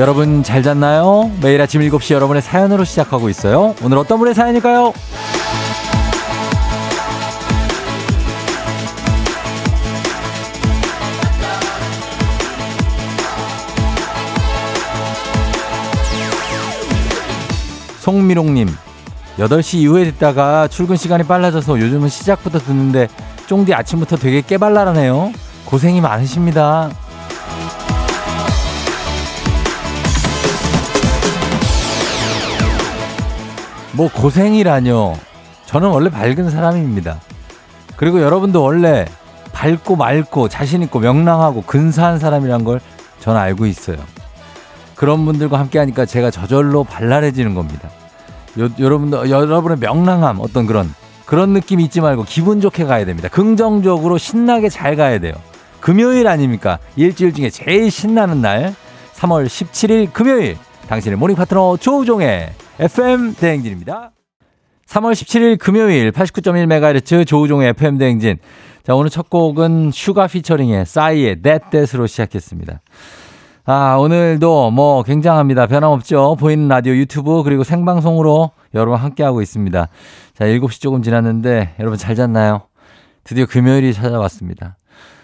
여러분 잘 잤나요? 매일 아침 7시 여러분의 사연으로 시작하고 있어요. 오늘 어떤 분의 사연일까요? 송미롱님, 8시 이후에 듣다가 출근 시간이 빨라져서 요즘은 시작부터 듣는데 쫑디 아침부터 되게 깨발랄하네요. 고생이 많으십니다. 뭐 고생이라뇨. 저는 원래 밝은 사람입니다. 그리고 여러분도 원래 밝고 맑고 자신있고 명랑하고 근사한 사람이란 걸 저는 알고 있어요. 그런 분들과 함께 하니까 제가 저절로 발랄해지는 겁니다. 요, 여러분들, 여러분의 명랑함, 어떤 그런, 그런 느낌 잊지 말고 기분 좋게 가야 됩니다. 긍정적으로 신나게 잘 가야 돼요. 금요일 아닙니까? 일주일 중에 제일 신나는 날, 3월 17일 금요일, 당신의 morning 파트너 조우종의 FM 대행진입니다. 3월 17일 금요일 89.1MHz 조우종의 FM 대행진. 자, 오늘 첫 곡은 슈가 피처링의 싸이의 That That으로 시작했습니다. 아, 오늘도 뭐 굉장합니다. 변함없죠. 보이는 라디오 유튜브 그리고 생방송으로 여러분 함께하고 있습니다. 자, 7시 조금 지났는데 여러분 잘 잤나요? 드디어 금요일이 찾아왔습니다.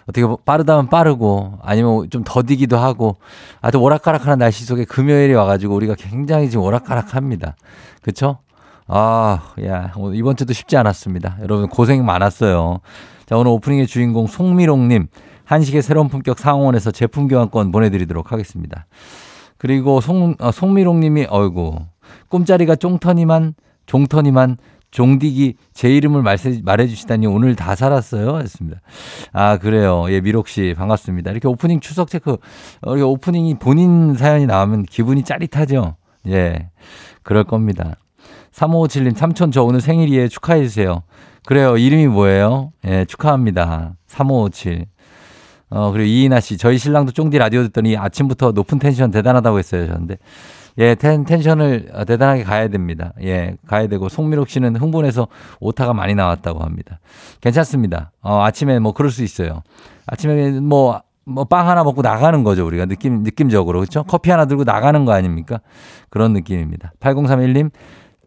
어떻게 빠르다면 빠르고 아니면 좀 더디기도 하고 아주 오락가락하는 날씨 속에 금요일이 와가지고 우리가 굉장히 지금 오락가락합니다. 그쵸? 아, 야, 이번 주도 쉽지 않았습니다. 여러분 고생 많았어요. 자, 오늘 오프닝의 주인공 송미롱님. 한식의 새로운 품격 상원에서 제품 교환권 보내드리도록 하겠습니다. 그리고 송, 어, 송미롱 님이, 어이구, 꿈자리가 쫑터니만, 종터니만, 종디기 제 이름을 말해 주시다니 오늘 다 살았어요. 했습니다. 아, 그래요. 예, 미록 씨 반갑습니다. 이렇게 오프닝 추석 체크, 이렇게 오프닝이 본인 사연이 나오면 기분이 짜릿하죠. 예, 그럴 겁니다. 3557님, 삼촌 저 오늘 생일이에요. 축하해주세요. 그래요. 이름이 뭐예요? 예, 축하합니다. 3557. 어, 그리고 이인아 씨, 저희 신랑도 쫑디 라디오 듣더니 아침부터 높은 텐션 대단하다고 했어요. 저는데. 예, 텐, 텐션을 대단하게 가야 됩니다. 예, 가야 되고, 송미록 씨는 흥분해서 오타가 많이 나왔다고 합니다. 괜찮습니다. 어, 아침에 뭐 그럴 수 있어요. 아침에 뭐, 뭐빵 하나 먹고 나가는 거죠. 우리가 느낌, 느낌적으로. 그렇죠? 커피 하나 들고 나가는 거 아닙니까? 그런 느낌입니다. 8031님,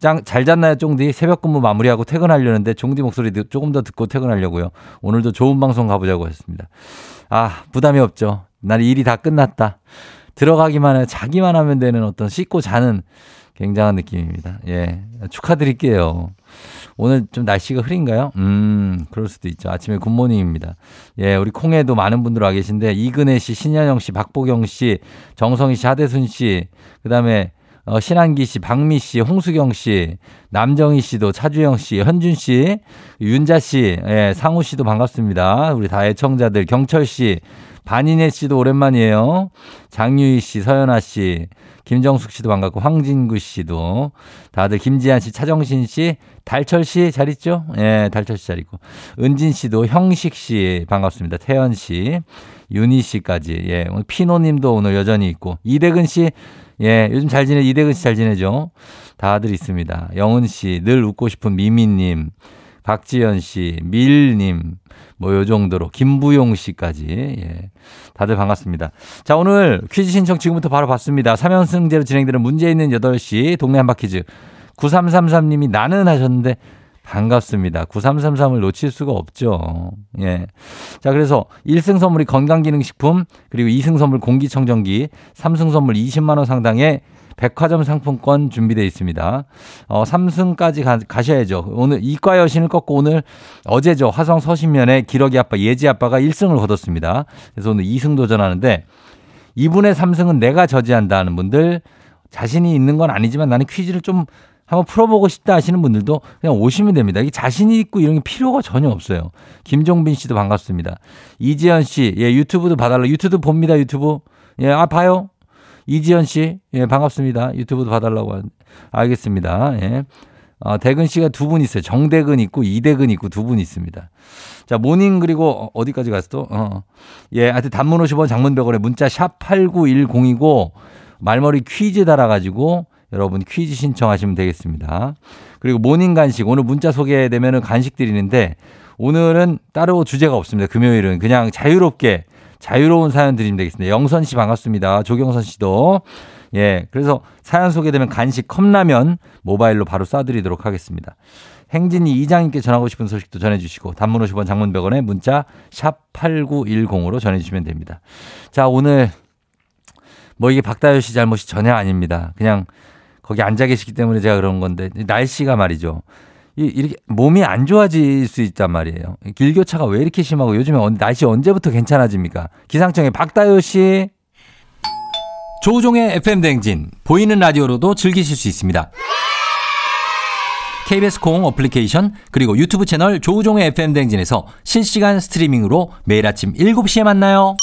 짱, 잘 잤나요, 쫑디? 새벽 근무 마무리하고 퇴근하려는데 쫑디 목소리 조금 더 듣고 퇴근하려고요. 오늘도 좋은 방송 가보자고 했습니다. 아, 부담이 없죠. 난 일이 다 끝났다. 들어가기만 해, 자기만 하면 되는 어떤 씻고 자는 굉장한 느낌입니다. 예. 축하드릴게요. 오늘 좀 날씨가 흐린가요? 음, 그럴 수도 있죠. 아침에 good morning입니다. 예, 우리 콩에도 많은 분들 와 계신데, 이근혜 씨, 신현영 씨, 박보경 씨, 정성희 씨, 하대순 씨, 그 다음에 어, 신한기 씨, 박미 씨, 홍수경 씨, 남정희 씨도 차주영 씨, 현준 씨, 윤자 씨, 예, 상우 씨도 반갑습니다. 우리 다 애청자들, 경철 씨, 반인혜 씨도 오랜만이에요. 장유희 씨, 서연아 씨, 김정숙 씨도 반갑고, 황진구 씨도, 다들 김지한 씨, 차정신 씨, 달철 씨 잘 있죠? 예, 달철 씨 잘 있고, 은진 씨도 형식 씨 반갑습니다. 태연 씨, 윤희 씨까지, 예, 오늘 피노 님도 오늘 여전히 있고, 이대근 씨, 예, 요즘 잘 지내, 이대근 씨 잘 지내죠? 다들 있습니다. 영은 씨, 늘 웃고 싶은 미미님, 박지연 씨, 밀님, 뭐 요 정도로, 김부용 씨까지, 예. 다들 반갑습니다. 자, 오늘 퀴즈 신청 지금부터 바로 받습니다. 3연승제로 진행되는 문제 있는 8시 동네 한바퀴즈. 9333님이 나는 하셨는데, 반갑습니다. 9333을 놓칠 수가 없죠. 예. 자, 그래서 1승 선물이 건강기능식품, 그리고 2승 선물 공기청정기, 3승 선물 20만원 상당의 백화점 상품권 준비되어 있습니다. 어, 3승까지 가, 가셔야죠. 오늘 이과 여신을 꺾고 오늘 어제죠. 화성 서신면에 기러기 아빠, 예지 아빠가 1승을 거뒀습니다. 그래서 오늘 2승 도전하는데 이분의 3승은 내가 저지한다는 분들 자신이 있는 건 아니지만 나는 퀴즈를 좀 한번 풀어보고 싶다 하시는 분들도 그냥 오시면 됩니다. 이게 자신이 있고 이런 게 필요가 전혀 없어요. 김종빈 씨도 반갑습니다. 이지연 씨, 예, 유튜브도 봐달라. 유튜브 봅니다, 유튜브. 예, 아, 봐요. 이지연 씨, 예, 반갑습니다. 유튜브도 봐달라고 하는데. 알겠습니다. 예. 어, 대근 씨가 두 분 있어요. 정대근 있고 이대근 있고 두 분 있습니다. 자, morning 그리고 어, 어디까지 갔어? 어. 예, 하여튼 단문 50원 장문 100원에 문자 샵 8910이고 말머리 퀴즈 달아가지고 여러분 퀴즈 신청하시면 되겠습니다. 그리고 morning 간식 오늘 문자 소개되면은 간식 드리는데 오늘은 따로 주제가 없습니다. 금요일은 그냥 자유롭게 자유로운 사연 드리면 되겠습니다. 영선 씨 반갑습니다. 조경선 씨도 예, 그래서 사연 소개되면 간식 컵라면 모바일로 바로 쏴드리도록 하겠습니다. 행진이 이장님께 전하고 싶은 소식도 전해주시고 단문 50원 장문 100원에 문자 샵 8910으로 전해주시면 됩니다. 자, 오늘 뭐 이게 박다효 씨 잘못이 전혀 아닙니다. 그냥 거기 앉아 계시기 때문에 제가 그런 건데 날씨가 말이죠. 이렇게 몸이 안 좋아질 수 있단 말이에요. 길교차가 왜 이렇게 심하고 요즘에 날씨 언제부터 괜찮아집니까? 기상청의 박다효 씨. 조우종의 FM 대행진 보이는 라디오로도 즐기실 수 있습니다. KBS 콩 어플리케이션 그리고 유튜브 채널 조우종의 FM 대행진에서 실시간 스트리밍으로 매일 아침 7시에 만나요.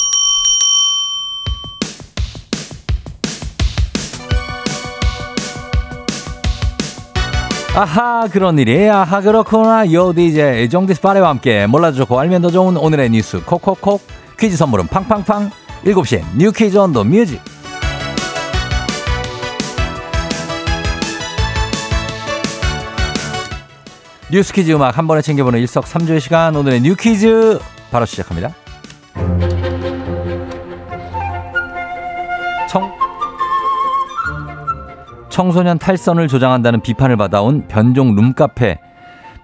아하 그런 일이. 아하 그렇구나. 요 DJ 정디스 파레와 함께 몰라도 좋고 알면 더 좋은 오늘의 뉴스. 콕콕콕. 퀴즈 선물은 팡팡팡. 7시에 New Quiz on the Music. 뉴스 퀴즈 음악 한 번에 챙겨보는 일석삼조의 시간. 오늘의 New Quiz 바로 시작합니다 청소년 탈선을 조장한다는 비판을 받아온 변종 룸카페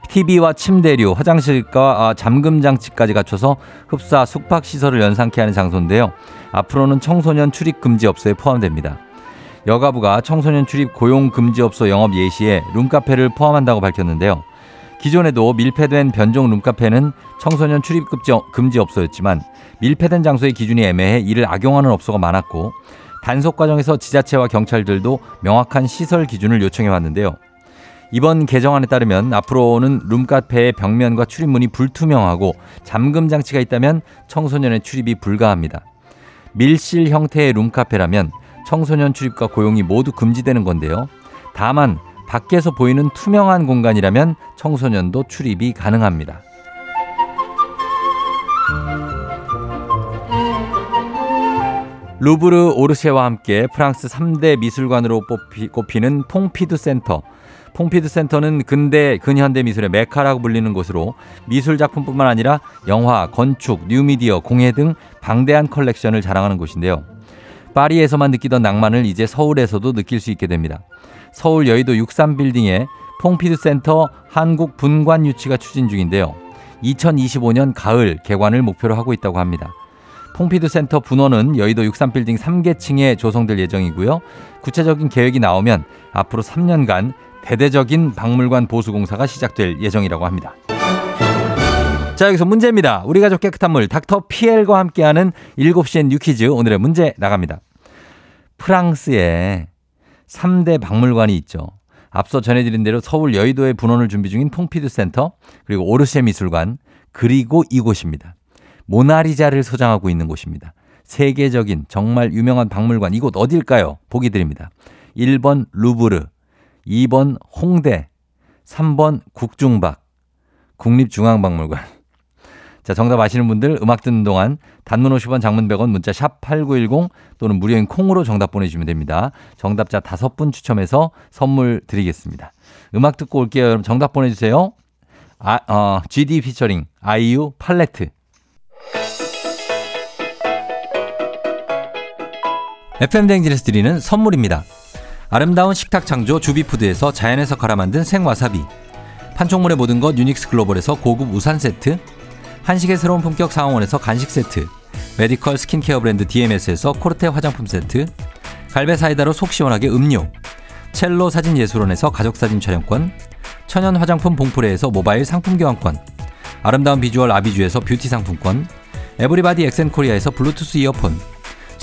TV와 침대류, 화장실과 아, 잠금 장치까지 갖춰서 흡사 숙박 시설을 연상케 하는 장소인데요. 앞으로는 청소년 출입 금지 업소에 포함됩니다. 여가부가 청소년 출입 고용 금지 업소 영업 예시에 룸카페를 포함한다고 밝혔는데요. 기존에도 밀폐된 변종 룸카페는 청소년 출입 금지 업소였지만 밀폐된 장소의 기준이 애매해 이를 악용하는 업소가 많았고 단속 과정에서 지자체와 경찰들도 명확한 시설 기준을 요청해 왔는데요. 이번 개정안에 따르면 앞으로는 룸카페의 벽면과 출입문이 불투명하고 잠금 장치가 있다면 청소년의 출입이 불가합니다. 밀실 형태의 룸카페라면 청소년 출입과 고용이 모두 금지되는 건데요. 다만 밖에서 보이는 투명한 공간이라면 청소년도 출입이 가능합니다. 루브르 오르쉐와 함께 프랑스 3대 미술관으로 뽑히, 꼽히는 퐁피드 센터. 퐁피두 센터는 근대 근현대 미술의 메카라고 불리는 곳으로 미술 작품뿐만 아니라 영화, 건축, 뉴미디어, 공예 등 방대한 컬렉션을 자랑하는 곳인데요. 파리에서만 느끼던 낭만을 이제 서울에서도 느낄 수 있게 됩니다. 서울 여의도 63빌딩에 퐁피두 센터 한국 분관 유치가 추진 중인데요. 2025년 가을 개관을 목표로 하고 있다고 합니다. 퐁피두 센터 분원은 여의도 63빌딩 3개층에 조성될 예정이고요. 구체적인 계획이 나오면 앞으로 3년간 대대적인 박물관 보수 공사가 시작될 예정이라고 합니다. 자, 여기서 문제입니다. 우리 가족 깨끗한 물 닥터 피엘과 함께하는 7시엔 뉴퀴즈 오늘의 문제 나갑니다. 프랑스에 3대 박물관이 있죠. 앞서 전해드린 대로 서울 여의도에 분원을 준비 중인 퐁피드 센터 그리고 오르쉐 미술관 그리고 이곳입니다. 모나리자를 소장하고 있는 곳입니다. 세계적인 정말 유명한 박물관 이곳 어딜까요? 보기 드립니다. 1번 루브르, 2번 홍대, 3번 국중박, 국립중앙박물관. 자, 정답 아시는 분들 음악 듣는 동안 단문 50원 장문 100원 문자 샵 8910 또는 무료인 콩으로 정답 보내주시면 됩니다. 정답자 5분 추첨해서 선물 드리겠습니다. 음악 듣고 올게요. 여러분 정답 보내주세요. 아, 어, GD 피처링 아이유 팔레트. FM대행진에서 드리는 선물입니다. 아름다운 식탁 창조 주비푸드에서 자연에서 갈아 만든 생와사비. 판촉물의 모든 것 유닉스 글로벌에서 고급 우산 세트. 한식의 새로운 품격 상황원에서 간식 세트. 메디컬 스킨케어 브랜드 DMS에서 코르테 화장품 세트. 갈베 사이다로 속 시원하게 음료. 첼로 사진 예술원에서 가족사진 촬영권. 천연 화장품 봉프레에서 모바일 상품 교환권. 아름다운 비주얼 아비주에서 뷰티 상품권. 에브리바디 엑센코리아에서 블루투스 이어폰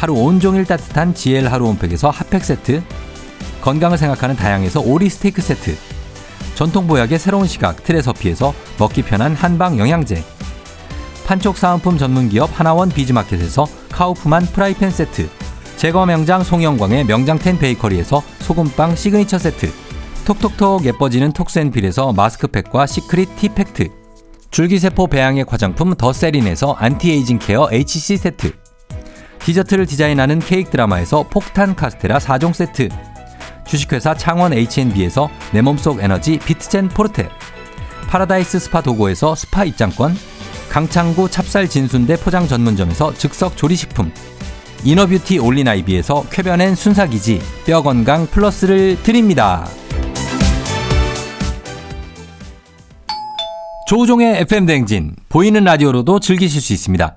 하루 온종일 따뜻한 GL 하루 온팩에서 핫팩 세트 건강을 생각하는 다향에서 오리 스테이크 세트 전통 보약의 새로운 시각 트레서피에서 먹기 편한 한방 영양제 판촉 사은품 전문기업 하나원 비즈마켓에서 카우프만 프라이팬 세트 제과 명장 송영광의 명장텐 베이커리에서 소금빵 시그니처 세트 톡톡톡 예뻐지는 톡센필에서 마스크팩과 시크릿 티팩트 줄기세포 배양액 화장품 더세린에서 anti-aging care HC 세트 디저트를 디자인하는 케이크 드라마에서 폭탄 카스테라 4종 세트. 주식회사 창원 H&B에서 내 몸속 에너지 비트젠 포르테. 파라다이스 스파 도고에서 스파 입장권. 강창구 찹쌀 진순대 포장 전문점에서 즉석 조리식품. inner beauty 올린아이비에서 쾌변엔 순사기지 뼈 건강 플러스를 드립니다. 조우종의 FM 댕진. 보이는 라디오로도 즐기실 수 있습니다.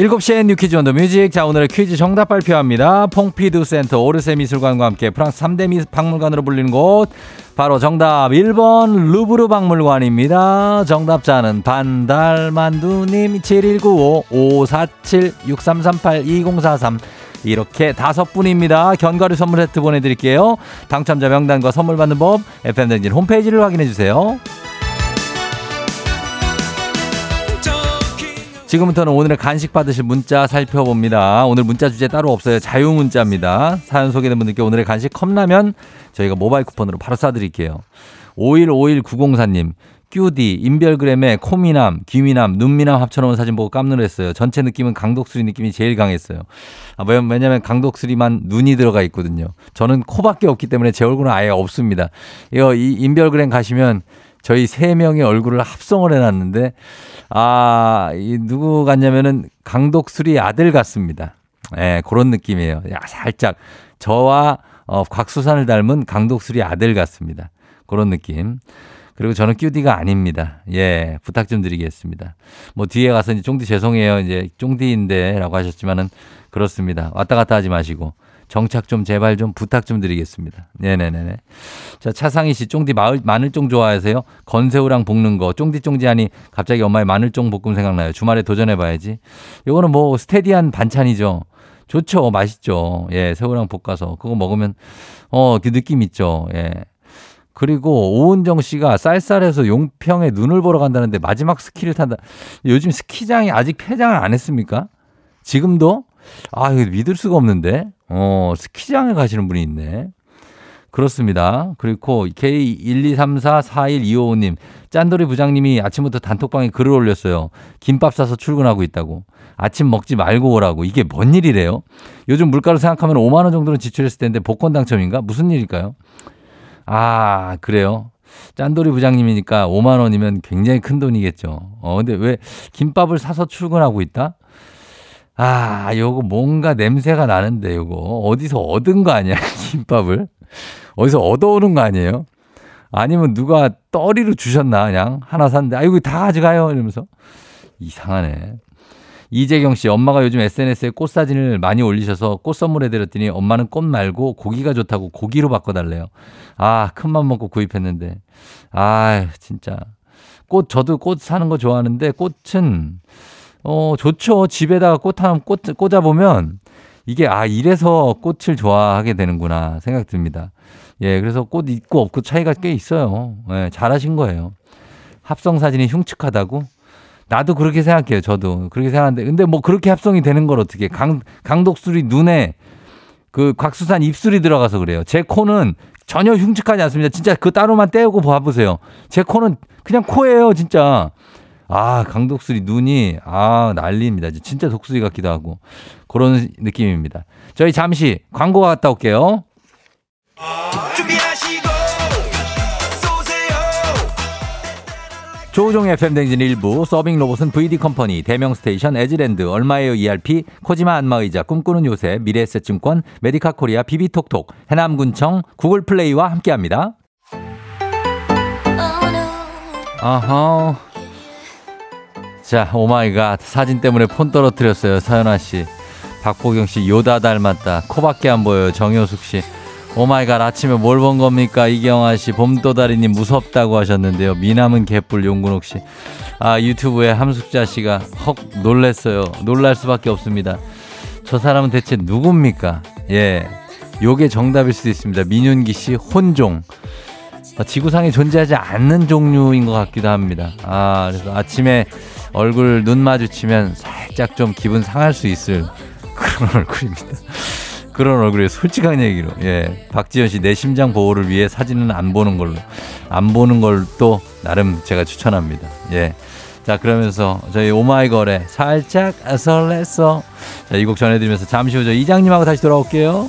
7시엔 New Quiz on the Music. 자, 오늘의 퀴즈 정답 발표합니다. 퐁피두 센터 오르세 미술관과 함께 프랑스 3대 미 박물관으로 불리는 곳. 바로 정답 1번 루브르 박물관입니다. 정답자는 반달만두님 7195 547 6338 2043 이렇게 다섯 분입니다. 견과류 선물 세트 보내드릴게요. 당첨자 명단과 선물 받는 법 FM댕진 홈페이지를 확인해 주세요. 지금부터는 오늘의 간식 받으실 문자 살펴봅니다. 오늘 문자 주제 따로 없어요. 자유 문자입니다. 사연 소개된 분들께 오늘의 간식 컵라면 저희가 모바일 쿠폰으로 바로 쏴드릴게요. 515190사님, 큐디, 인별그램에 코미남, 귀미남, 눈미남 합쳐놓은 사진 보고 깜놀했어요. 전체 느낌은 강독수리 느낌이 제일 강했어요. 아, 왜냐면 강독수리만 눈이 들어가 있거든요. 저는 코밖에 없기 때문에 제 얼굴은 아예 없습니다. 이거 이 인별그램 가시면 저희 세 명의 얼굴을 합성을 해놨는데 아, 이 누구 같냐면은 강독수리 아들 같습니다. 예, 네, 그런 느낌이에요. 야, 살짝 저와 어, 곽수산을 닮은 강독수리 아들 같습니다. 그런 느낌. 그리고 저는 큐디가 아닙니다. 예, 부탁 좀 드리겠습니다. 뭐 뒤에 가서 이제 쫑디 죄송해요. 이제 쫑디인데 라고 하셨지만은 그렇습니다. 왔다 갔다 하지 마시고. 정착 좀 제발 좀 부탁 좀 드리겠습니다. 네네네. 자, 차상희 씨, 쫑디 마을, 마늘쫑 좋아하세요? 건새우랑 볶는 거. 쫑디 쫑디 하니 갑자기 엄마의 마늘쫑 볶음 생각나요. 주말에 도전해봐야지. 요거는 뭐 스테디한 반찬이죠. 좋죠. 맛있죠. 예, 새우랑 볶아서. 그거 먹으면, 어, 그 느낌 있죠. 예. 그리고 오은정 씨가 쌀쌀해서 용평에 눈을 보러 간다는데 마지막 스키를 탄다. 요즘 스키장이 아직 폐장을 안 했습니까? 지금도? 아, 이거 믿을 수가 없는데. 어, 스키장에 가시는 분이 있네. 그렇습니다. 그리고 K123441255님, 짠돌이 부장님이 아침부터 단톡방에 글을 올렸어요. 김밥 싸서 출근하고 있다고. 아침 먹지 말고 오라고. 이게 뭔 일이래요? 요즘 물가로 생각하면 5만원 정도는 지출했을 텐데 복권 당첨인가? 무슨 일일까요? 아, 그래요? 짠돌이 부장님이니까 5만원이면 굉장히 큰 돈이겠죠. 어, 근데 왜 김밥을 사서 출근하고 있다? 아, 요거 뭔가 냄새가 나는데, 요거. 어디서 얻은 거 아니야, 김밥을? 어디서 얻어오는 거 아니에요? 아니면 누가 떠리로 주셨나, 그냥? 하나 샀는데, 아이고, 다 가져가요. 이러면서. 이상하네. 이재경 씨, 엄마가 요즘 SNS에 꽃 사진을 많이 올리셔서 꽃 선물해드렸더니 엄마는 꽃 말고 고기가 좋다고 고기로 바꿔달래요. 아, 큰맘 먹고 구입했는데. 아, 진짜. 꽃, 저도 꽃 사는 거 좋아하는데 꽃은 어, 좋죠. 집에다가 꽃 하나 꽃, 꽂아보면 이게 아, 이래서 꽃을 좋아하게 되는구나 생각 듭니다. 예, 그래서 꽃 있고 없고 차이가 꽤 있어요. 예, 잘하신 거예요. 합성 사진이 흉측하다고? 나도 그렇게 생각해요. 저도 그렇게 생각하는데, 근데 뭐 그렇게 합성이 되는 걸 어떻게? 강 강독술이 눈에 그 곽수산 입술이 들어가서 그래요. 제 코는 전혀 흉측하지 않습니다. 진짜 그 따로만 떼고 봐보세요. 제 코는 그냥 코예요, 진짜. 아, 강독수리 눈이, 아, 난리입니다. 진짜 독수리 같기도 하고. 그런 느낌입니다. 저희 잠시 광고 갔다 올게요. 조우종의 FM댕진 일부 서빙 로봇은 VD 컴퍼니, 대명 스테이션, 에즈랜드, 얼마에요 ERP, 코지마 안마의자, 꿈꾸는 요새, 미래에셋증권, 메디카 코리아, 비비톡톡, 해남군청, 구글 플레이와 함께합니다. 아하. 자, oh my god. 사진 때문에 폰 떨어뜨렸어요. 사연아 씨. 박보경 씨, 요다 닮았다. 코밖에 안 보여요. 정효숙 씨. oh my god. 아침에 뭘 본 겁니까? 이경아 씨. 봄도다리님 무섭다고 하셨는데요. 미남은 개뿔 용근옥 씨. 아, 유튜브에 함숙자 씨가 헉 놀랬어요. 놀랄 수밖에 없습니다. 저 사람은 대체 누굽니까? 예. 요게 정답일 수도 있습니다. 민윤기 씨 혼종. 아, 지구상에 존재하지 않는 종류인 것 같기도 합니다. 아, 그래서 아침에 얼굴 눈 마주치면 살짝 좀 기분 상할 수 있을 그런 얼굴입니다. 그런 얼굴에 솔직한 얘기로. 예. 박지현 씨, 내 심장 보호를 위해 사진은 안 보는 걸로. 안 보는 걸 또 나름 제가 추천합니다. 예. 자, 그러면서 저희 오마이걸에 살짝 설렜어. 자, 이 곡 전해드리면서 잠시 후 저 이장님하고 다시 돌아올게요.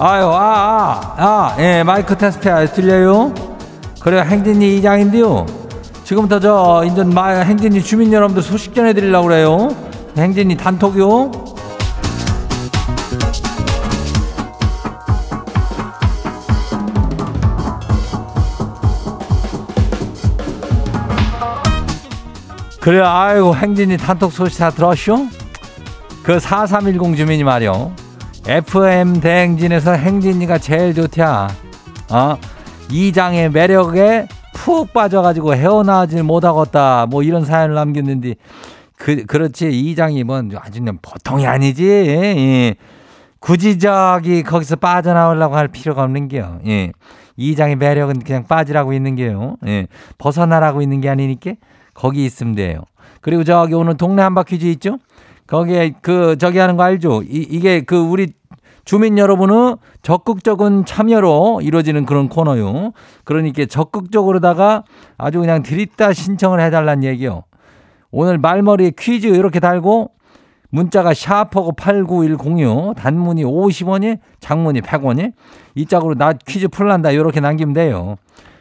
아유, 아, 아, 아, 예, 마이크 테스트 아, 들려요? 그래, 행진이 이장인데요. 지금부터 저, 인전 마, 행진이 주민 여러분들 소식 전해드리려고 그래요. 행진이 단톡요. 그래, 아이고, 행진이 단톡 소식 다 들었쇼? 그 4310 주민이 말이요. FM 대행진에서 행진이가 제일 좋대야. 어? 이장의 매력에 푹 빠져가지고 헤어나질 못하겠다. 뭐 이런 사연을 남겼는데 그 그렇지 이장이 뭐 아주 그냥 보통이 아니지. 예. 굳이 저기 거기서 빠져나오려고 할 필요가 없는 게요. 예. 이장의 매력은 그냥 빠지라고 있는 게요. 예. 벗어나라고 있는 게 아니니까 거기 있으면 돼요. 그리고 저기 오늘 동네 한바 퀴즈 있죠? 거기에 그 저기 하는 거 알죠? 이, 이게 그 우리 주민 여러분의 적극적인 참여로 이루어지는 그런 코너요. 그러니까 적극적으로다가 아주 그냥 드립다 신청을 해달란 얘기요. 오늘 말머리에 퀴즈 이렇게 달고 문자가 샤프하고 8910이요. 단문이 50원이 장문이 100원이 이 짝으로 나 퀴즈 풀란다 이렇게 남기면 돼요.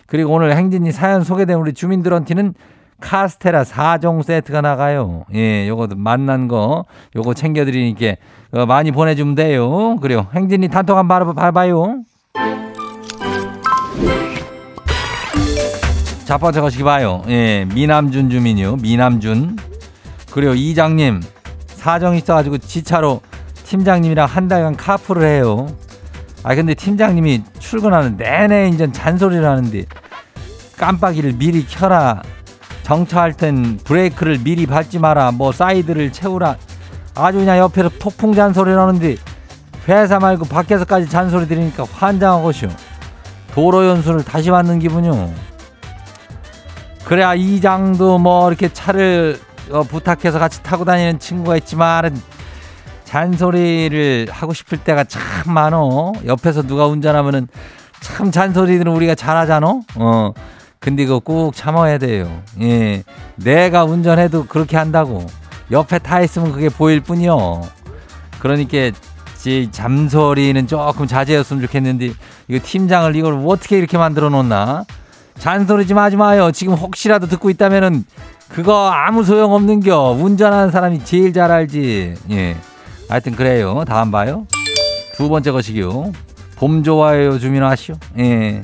그리고 오늘 행진이 사연 소개된 우리 주민들한테는 카스테라 4종 세트가 나가요. 예, 요거 만난 거, 요거 챙겨드리니까 어, 많이 보내주면 돼요. 그래요. 행진이 단톡 한번 봐봐요. 자, 번째 거시기 봐요. 예, 미남준 주민이요. 미남준. 그리고 이장님, 사정 있어가지고 지차로 팀장님이랑 한 달간 카풀을 해요. 아, 근데 팀장님이 출근하는 내내 인전 잔소리를 하는데 깜빡이를 미리 켜라. 정차할 땐 브레이크를 미리 밟지 마라. 뭐 사이드를 채우라. 아주 그냥 옆에서 폭풍 잔소리를 하는데 회사 말고 밖에서까지 잔소리 들으니까 환장하고쇼. 도로 연수를 다시 받는 기분이요. 그래야 이장도 뭐 이렇게 차를 어, 부탁해서 같이 타고 다니는 친구가 있지만 잔소리를 하고 싶을 때가 참 많어. 옆에서 누가 운전하면은 참 잔소리들은 우리가 잘하잖아. 어. 근데 이거 꼭 참아야 돼요. 예. 내가 운전해도 그렇게 한다고. 옆에 타 있으면 그게 보일 뿐이요. 그러니까 제 잠소리는 조금 자제했으면 좋겠는데 이거 팀장을 이걸 어떻게 이렇게 만들어 놓나? 잔소리 좀 하지 마요. 지금 혹시라도 듣고 있다면은 그거 아무 소용 없는겨. 운전하는 사람이 제일 잘 알지. 예. 하여튼 그래요. 다음 봐요. 두 번째 것이요. 봄 좋아요 주민 아시오? 예.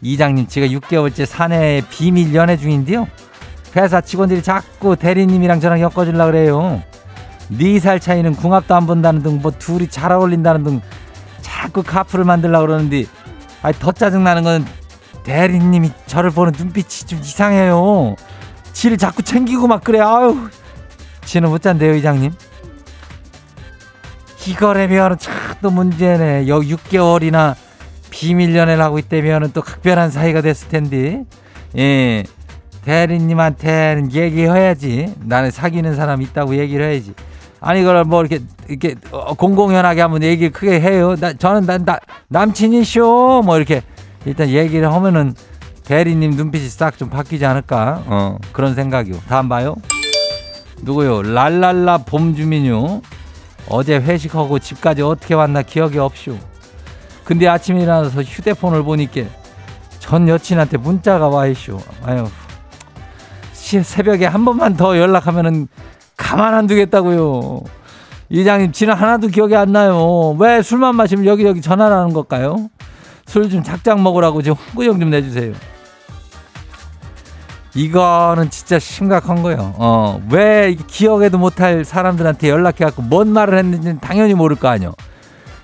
이장님, 제가 6개월째 사내 비밀 연애 중인데요. 회사 직원들이 자꾸 대리님이랑 저랑 엮어주려 그래요. 네 살 차이는 궁합도 안 본다는 등 뭐 둘이 잘 어울린다는 등 자꾸 카풀을 만들려 그러는데 아니 더 짜증 나는 건 대리님이 저를 보는 눈빛이 좀 이상해요. 지를 자꾸 챙기고 막 그래. 아유. 지는 못 잔대요, 이장님. 이거라면 참또 문제네. 여 6개월이나 비밀 연애를 하고 있다면 또 각별한 사이가 됐을 텐데. 예. 대리님한테는 얘기해야지. 나는 사귀는 사람 있다고 얘기를 해야지. 아니 그걸 뭐 이렇게 이렇게 공공연하게 한번 얘기를 크게 해요. 나 저는 난 나, 남친이쇼 뭐 이렇게 일단 얘기를 하면은 대리님 눈빛이 싹 좀 바뀌지 않을까? 어 그런 생각이요. 다음 봐요. 누구요? 랄랄라 봄주민요. 어제 회식하고 집까지 어떻게 왔나 기억이 없쇼. 근데 아침에 일어나서 휴대폰을 보니까 전 여친한테 문자가 와 있쇼. 아유. 새벽에 한 번만 더 연락하면은 가만 안 두겠다고요. 이장님 지는 하나도 기억이 안 나요. 왜 술만 마시면 여기저기 전화를 하는 걸까요? 술 좀 작작 먹으라고 좀 홍구형 좀 내주세요. 이거는 진짜 심각한 거예요. 어, 왜 기억에도 못할 사람들한테 연락해갖고 뭔 말을 했는지는 당연히 모를 거 아니요.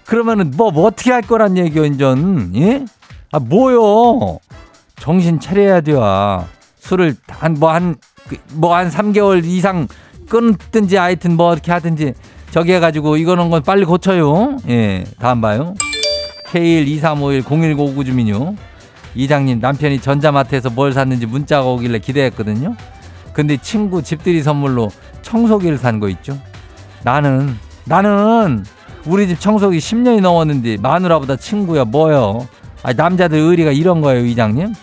그러면은 뭐, 뭐 어떻게 할 거란 얘기요, 인전. 예? 아, 뭐요? 정신 차려야 돼요. 술을 한, 뭐 한, 그, 뭐한 3개월 이상 끊든지 하여튼 뭐 어떻게 하든지 저기 해가지고 이거는 건 빨리 고쳐요. 예, 다음 봐요. K123510159 주민요. 이장님 남편이 전자마트에서 뭘 샀는지 문자가 오길래 기대했거든요. 근데 친구 집들이 선물로 청소기를 산 거 있죠. 나는 나는 우리 집 청소기 10년이 넘었는데 마누라보다 친구야 뭐요. 아 남자들 의리가 이런 거예요 이장님.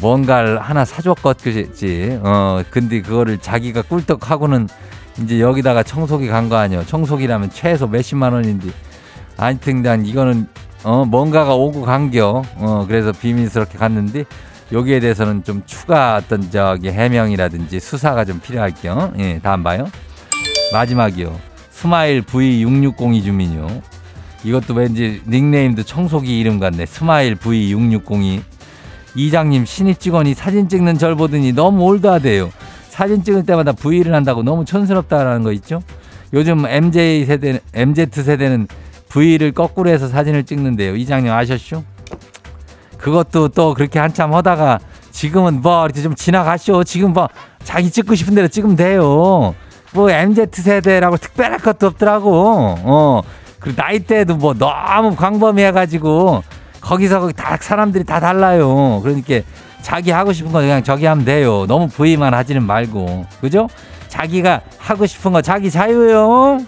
뭔가를 하나 사줬겠지. 어 근데 그거를 자기가 꿀떡하고는 이제 여기다가 청소기 간 거 아니야. 청소기라면 최소 몇십만 원인데. 하여튼 난 이거는 어, 뭔가가 오고 간겨. 어, 그래서 비밀스럽게 갔는데 여기에 대해서는 좀 추가 어떤 저기 해명이라든지 수사가 좀 필요할게요. 예, 다음 봐요. 마지막이요. 스마일 V6602 주민요. 이것도 왠지 닉네임도 청소기 이름 같네. 스마일 V6602. 이장님 신입 직원이 사진 찍는 절 보더니 너무 올드하대요. 사진 찍을 때마다 V를 한다고 너무 촌스럽다라는 거 있죠? 요즘 MJ 세대, MZ 세대는 V를 거꾸로 해서 사진을 찍는데요. 이장님 아셨쇼? 그것도 또 그렇게 한참 하다가 지금은 뭐 이렇게 좀 지나가쇼. 지금 뭐 자기 찍고 싶은 대로 찍으면 돼요. 뭐 MZ 세대라고 특별할 것도 없더라고. 어. 그리고 나이대도 뭐 너무 광범위해가지고 거기서 거기 다 사람들이 다 달라요. 그러니까 자기 하고 싶은 거 그냥 저기 하면 돼요. 너무 V만 하지는 말고. 그죠? 자기가 하고 싶은 거 자기 자유요.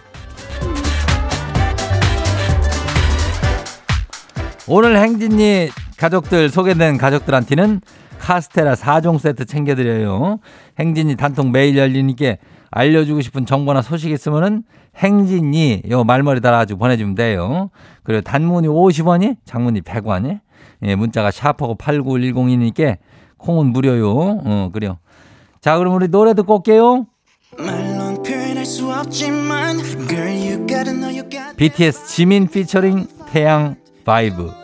오늘 행진이 가족들 소개된 가족들한테는 카스테라 4종 세트 챙겨드려요. 행진이 단통 매일 열리니까 알려주고 싶은 정보나 소식 있으면은 행진이 요 말머리 달아가지고 보내주면 돼요. 그리고 단문이 50원이, 장문이 100원이. 예, 문자가 샤프고 89110이니까 콩은 무료요. 어, 그래요. 자, 그럼 우리 노래 듣고 올게요. BTS 지민 피처링 태양 VIBE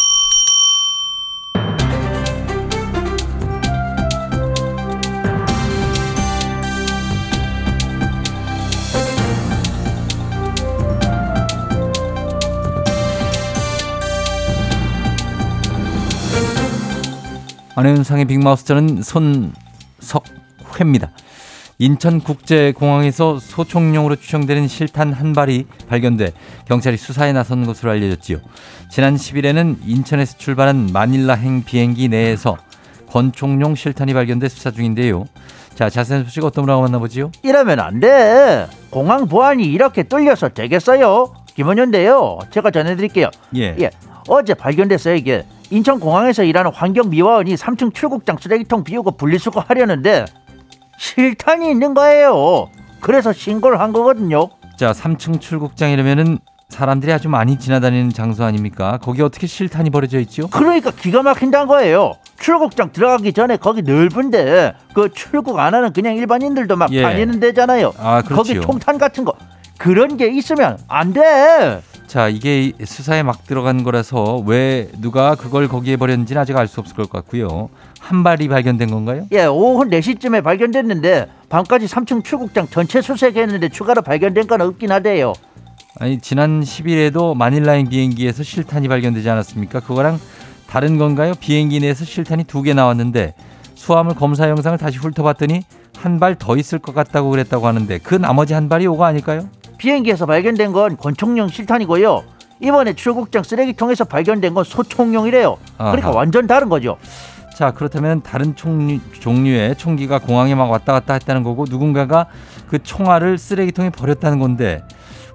안현상의 빅마우스 저는 손석회입니다. 인천국제공항에서 소총용으로 추정되는 실탄 한 발이 발견돼 경찰이 수사에 나선 것으로 알려졌지요. 지난 10일에는 인천에서 출발한 마닐라행 비행기 내에서 권총용 실탄이 발견돼 수사 중인데요. 자, 자세한 소식 어떤 분하고 만나보지요? 이러면 안 돼. 공항 보안이 이렇게 뚫려서 되겠어요? 김원현인데요. 제가 전해드릴게요. 예. 예. 어제 발견됐어요, 이게. 인천공항에서 일하는 환경미화원이 3층 출국장 쓰레기통 비우고 분리수거 하려는데 실탄이 있는 거예요. 그래서 신고를 한 거거든요. 자, 3층 출국장이라면은 사람들이 아주 많이 지나다니는 장소 아닙니까? 거기 어떻게 실탄이 버려져 있죠? 그러니까 기가 막힌다는 거예요. 출국장 들어가기 전에 거기 넓은데 그 출국 안 하는 그냥 일반인들도 막 예. 다니는 데잖아요. 아, 거기. 총탄 같은 거 그런 게 있으면 안 돼. 자, 이게 수사에 막 들어간 거라서 왜 누가 그걸 거기에 버렸는지는 아직 알 수 없을 것 같고요. 한 발이 발견된 건가요? 예, 오후 4시쯤에 발견됐는데 밤까지 3층 출국장 전체 수색했는데 추가로 발견된 건 없긴 하대요. 아니, 지난 10일에도 마닐라행 비행기에서 실탄이 발견되지 않았습니까? 그거랑 다른 건가요? 비행기 내에서 실탄이 두 개 나왔는데 수화물 검사 영상을 다시 훑어봤더니 한 발 더 있을 것 같다고 그랬다고 하는데 그 나머지 한 발이 요거 아닐까요? 비행기에서 발견된 건 권총용 실탄이고요. 이번에 출국장 쓰레기통에서 발견된 건 소총용이래요. 그러니까 아하. 완전 다른 거죠. 자 그렇다면 다른 총류, 종류의 총기가 공항에 막 왔다 갔다 했다는 거고 누군가가 그 총알을 쓰레기통에 버렸다는 건데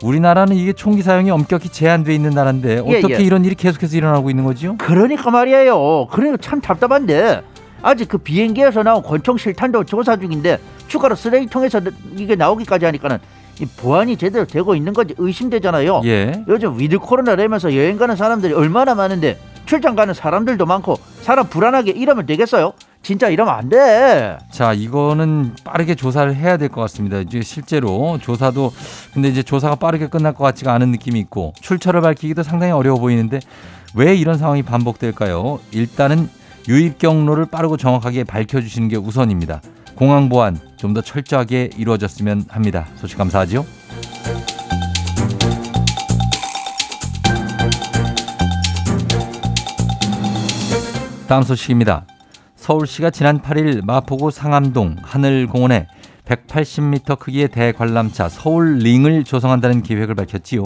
우리나라는 이게 총기 사용이 엄격히 제한돼 있는 나라인데 예, 어떻게 예. 이런 일이 계속해서 일어나고 있는 거지요? 그러니까 말이에요. 그러니까 참 답답한데 아직 그 비행기에서 나온 권총 실탄도 조사 중인데 추가로 쓰레기통에서 이게 나오기까지 하니까는 이 보안이 제대로 되고 있는 건지 의심되잖아요. 예. 요즘 with 코로나라면서 여행 가는 사람들이 얼마나 많은데 출장 가는 사람들도 많고 사람 불안하게 이러면 되겠어요? 진짜 이러면 안 돼. 자, 이거는 빠르게 조사를 해야 될 것 같습니다. 이제 실제로 조사도 근데 이제 조사가 빠르게 끝날 것 같지가 않은 느낌이 있고 출처를 밝히기도 상당히 어려워 보이는데 왜 이런 상황이 반복될까요? 일단은 유입 경로를 빠르고 정확하게 밝혀주시는 게 우선입니다. 공항 보안 좀 더 철저하게 이루어졌으면 합니다. 소식 감사하죠. 다음 소식입니다. 서울시가 지난 8일 마포구 상암동 하늘공원에 180m 크기의 대관람차 서울링을 조성한다는 계획을 밝혔지요.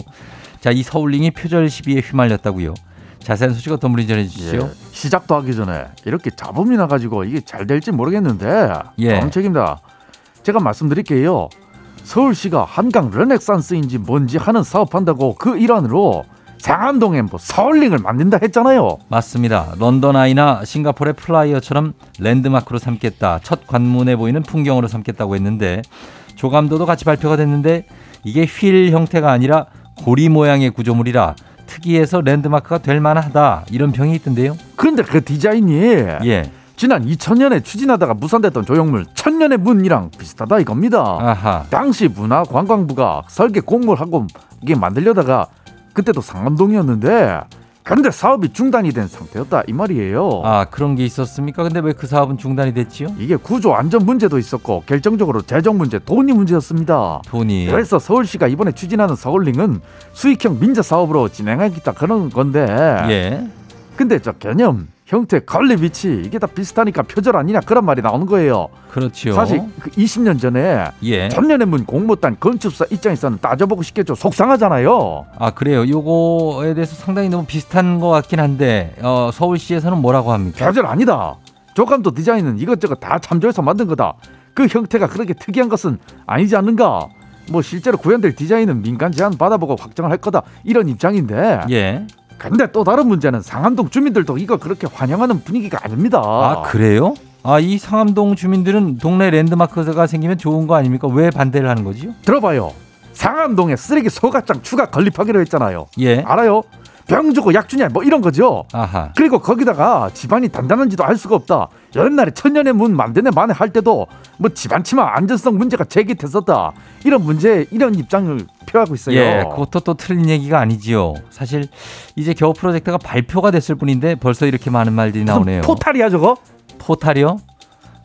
자, 이 서울링이 표절 시비에 휘말렸다고요. 자세한 소식 어떤 분이 전해 주시죠? 예, 시작도 하기 전에 이렇게 잡음이 나 가지고 이게 잘 될지 모르겠는데 예. 다음 책입니다. 제가 말씀드릴게요. 서울시가 한강 르네상스인지 뭔지 하는 사업한다고 그 일환으로 상암동에 뭐 서울링을 만든다 했잖아요. 맞습니다. 런던 아이나 싱가포르의 플라이어처럼 랜드마크로 삼겠다. 첫 관문에 보이는 풍경으로 삼겠다고 했는데 조감도도 같이 발표가 됐는데 이게 휠 형태가 아니라 고리 모양의 구조물이라 특이해서 랜드마크가 될 만하다. 이런 평이 있던데요. 그런데 그 디자인이 예. 지난 2000년에 추진하다가 무산됐던 조형물 천년의 문이랑 비슷하다 이겁니다. 아하. 당시 문화관광부가 설계 공모하고 이게 만들려다가 그때도 상암동이었는데 그런데 사업이 중단이 된 상태였다 이 말이에요. 아, 그런 게 있었습니까? 근데 왜 그 사업은 중단이 됐지요? 이게 구조 안전 문제도 있었고 결정적으로 재정 문제, 돈이 문제였습니다. 돈이. 그래서 서울시가 이번에 추진하는 서울링은 수익형 민자 사업으로 진행하겠다 그런 건데. 예. 근데 저 개념, 형태, 관리 위치 이게 다 비슷하니까 표절 아니냐 그런 말이 나오는 거예요. 그렇죠. 사실 그 20년 전에 예. 천년의 문 공모단 건축사 입장에서는 따져보고 싶겠죠. 속상하잖아요. 아, 그래요. 요거에 대해서 상당히 너무 비슷한 것 같긴 한데 어, 서울시에서는 뭐라고 합니까? 표절 아니다. 조감도 디자인은 이것저것 다 참조해서 만든 거다. 그 형태가 그렇게 특이한 것은 아니지 않는가? 뭐 실제로 구현될 디자인은 민간 제안 받아보고 확정을 할 거다 이런 입장인데 예. 근데 또 다른 문제는 상암동 주민들도 이거 그렇게 환영하는 분위기가 아닙니다. 아, 그래요? 아, 이 상암동 주민들은 동네 랜드마크가 생기면 좋은 거 아닙니까? 왜 반대를 하는 거지요? 들어봐요. 상암동에 쓰레기 소각장 추가 건립하기로 했잖아요. 예. 알아요? 병 주고 약 주냐 뭐 이런 거죠. 아하. 그리고 거기다가 집안이 단단한지도 알 수가 없다. 옛날에 천년의 문 만드네 만에 할 때도 뭐 집안 치마 안전성 문제가 제기됐었다. 이런 문제 이런 입장을 표하고 있어요. 예, 그것도 또 틀린 얘기가 아니지요. 사실 이제 겨우 프로젝트가 발표가 됐을 뿐인데 벌써 이렇게 많은 말들이 무슨 나오네요. 포탈이야 저거? 포탈이요?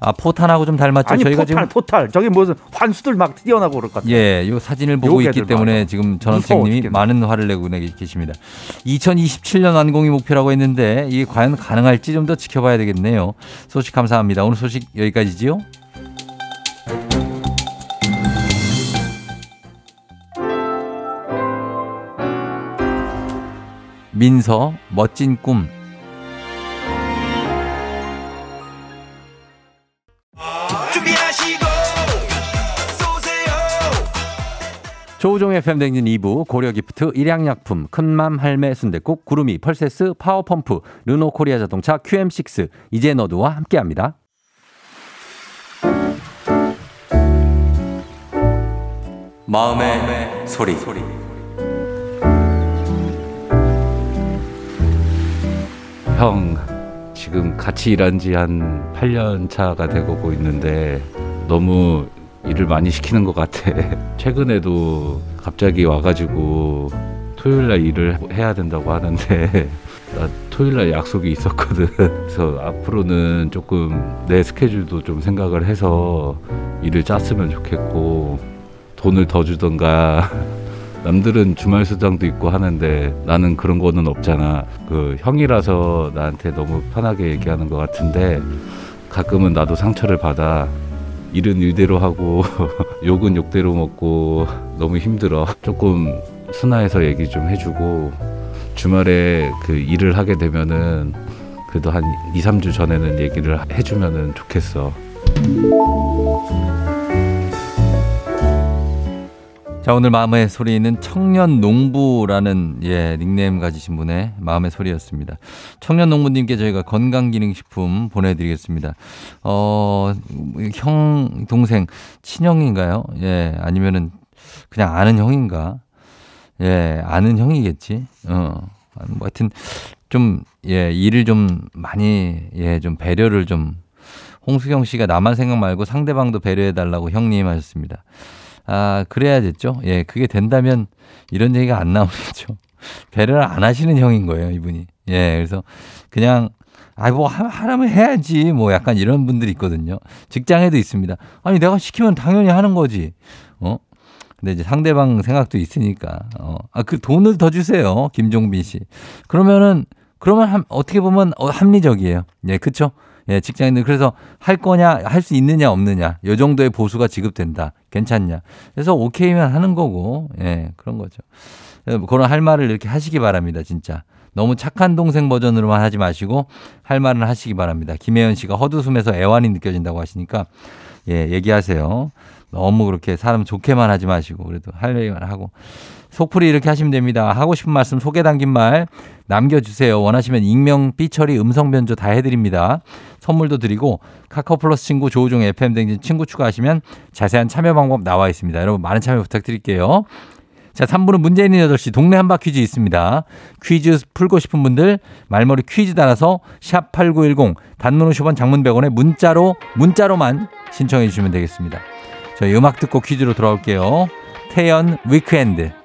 아, 포탄하고 좀 닮았죠. 아니 저희가 포탈 지금 포탈 저기 무슨 환수들 막 뛰어나고 그럴 것 같아. 예, 요 사진을 보고 있기 때문에 말이야. 지금 전원책님이. 많은 화를 내고 내- 계십니다. 2027년 완공이 목표라고 했는데 이게 과연 가능할지 좀 더 지켜봐야 되겠네요. 소식 감사합니다. 오늘 소식 여기까지지요. 민서 멋진 꿈 조우종의 팬댕진 2부 고려기프트 일양약품 큰맘 할매 순대국 구름이 펄세스 파워펌프 르노코리아 자동차 QM6 이제너드와 함께합니다. 마음의, 소리. 형 지금 같이 일한 지 한 8년 차가 되고 있는데 너무 일을 많이 시키는 것 같아. 최근에도 갑자기 와가지고 토요일 날 일을 해야 된다고 하는데 나 토요일 날 약속이 있었거든. 그래서 앞으로는 조금 내 스케줄도 좀 생각을 해서 일을 짰으면 좋겠고 돈을 더 주던가 남들은 주말 수당도 있고 하는데 나는 그런 거는 없잖아. 그 형이라서 나한테 너무 편하게 얘기하는 것 같은데 가끔은 나도 상처를 받아. 일은 일대로 하고 욕은 욕대로 먹고 너무 힘들어. 조금 순화해서 얘기 좀 해주고 주말에 그 일을 하게 되면은 그래도 한 2, 3주 전에는 얘기를 해주면은 좋겠어. 자, 오늘 마음의 소리는 청년 농부라는 예, 닉네임 가지신 분의 마음의 소리였습니다. 청년 농부님께 저희가 건강기능식품 보내드리겠습니다. 어, 형, 동생, 친형인가요? 예, 아니면은 그냥 아는 형인가? 예, 아는 형이겠지. 어, 뭐 하여튼 좀, 예, 일을 좀 많이, 예, 좀 배려를 좀 홍수경 씨가 나만 생각 말고 상대방도 배려해달라고 형님 하셨습니다. 아, 그래야겠죠. 예, 그게 된다면 이런 얘기가 안 나오겠죠. 배려를 안 하시는 형인 거예요, 이분이. 예, 그래서 그냥, 아, 뭐, 하- 하라면 해야지. 뭐 약간 이런 분들이 있거든요. 직장에도 있습니다. 아니, 내가 시키면 당연히 하는 거지. 어? 근데 이제 상대방 생각도 있으니까. 어. 아, 그 돈을 더 주세요. 김종빈 씨. 그러면은, 그러면 한- 어떻게 보면 어, 합리적이에요. 예, 그쵸? 예, 직장인들 그래서 할 거냐, 할 수 있느냐, 없느냐. 요 정도의 보수가 지급된다. 괜찮냐. 그래서 오케이면 하는 거고, 예, 그런 거죠. 예, 그런 할 말을 이렇게 하시기 바랍니다, 진짜. 너무 착한 동생 버전으로만 하지 마시고 할 말은 하시기 바랍니다. 김혜연 씨가 헛웃음에서 애환이 느껴진다고 하시니까 예, 얘기하세요. 너무 그렇게 사람 좋게만 하지 마시고 그래도 할 얘기만 하고 속풀이 이렇게 하시면 됩니다. 하고 싶은 말씀 소개 담긴 말 남겨주세요. 원하시면 익명, 삐처리, 음성 변조 다 해드립니다. 선물도 드리고 카카오 플러스 친구 조우종 FM 댕진 친구 추가하시면 자세한 참여 방법 나와 있습니다. 여러분 많은 참여 부탁드릴게요. 자, 3부는 문제 있는 8시 동네 한바 퀴즈 있습니다. 퀴즈 풀고 싶은 분들 말머리 퀴즈 달아서 샵 8910 단문 50원 장문 100원에 문자로 문자로만 신청해 주시면 되겠습니다. 저희 음악 듣고 퀴즈로 돌아올게요. 태연 Weekend.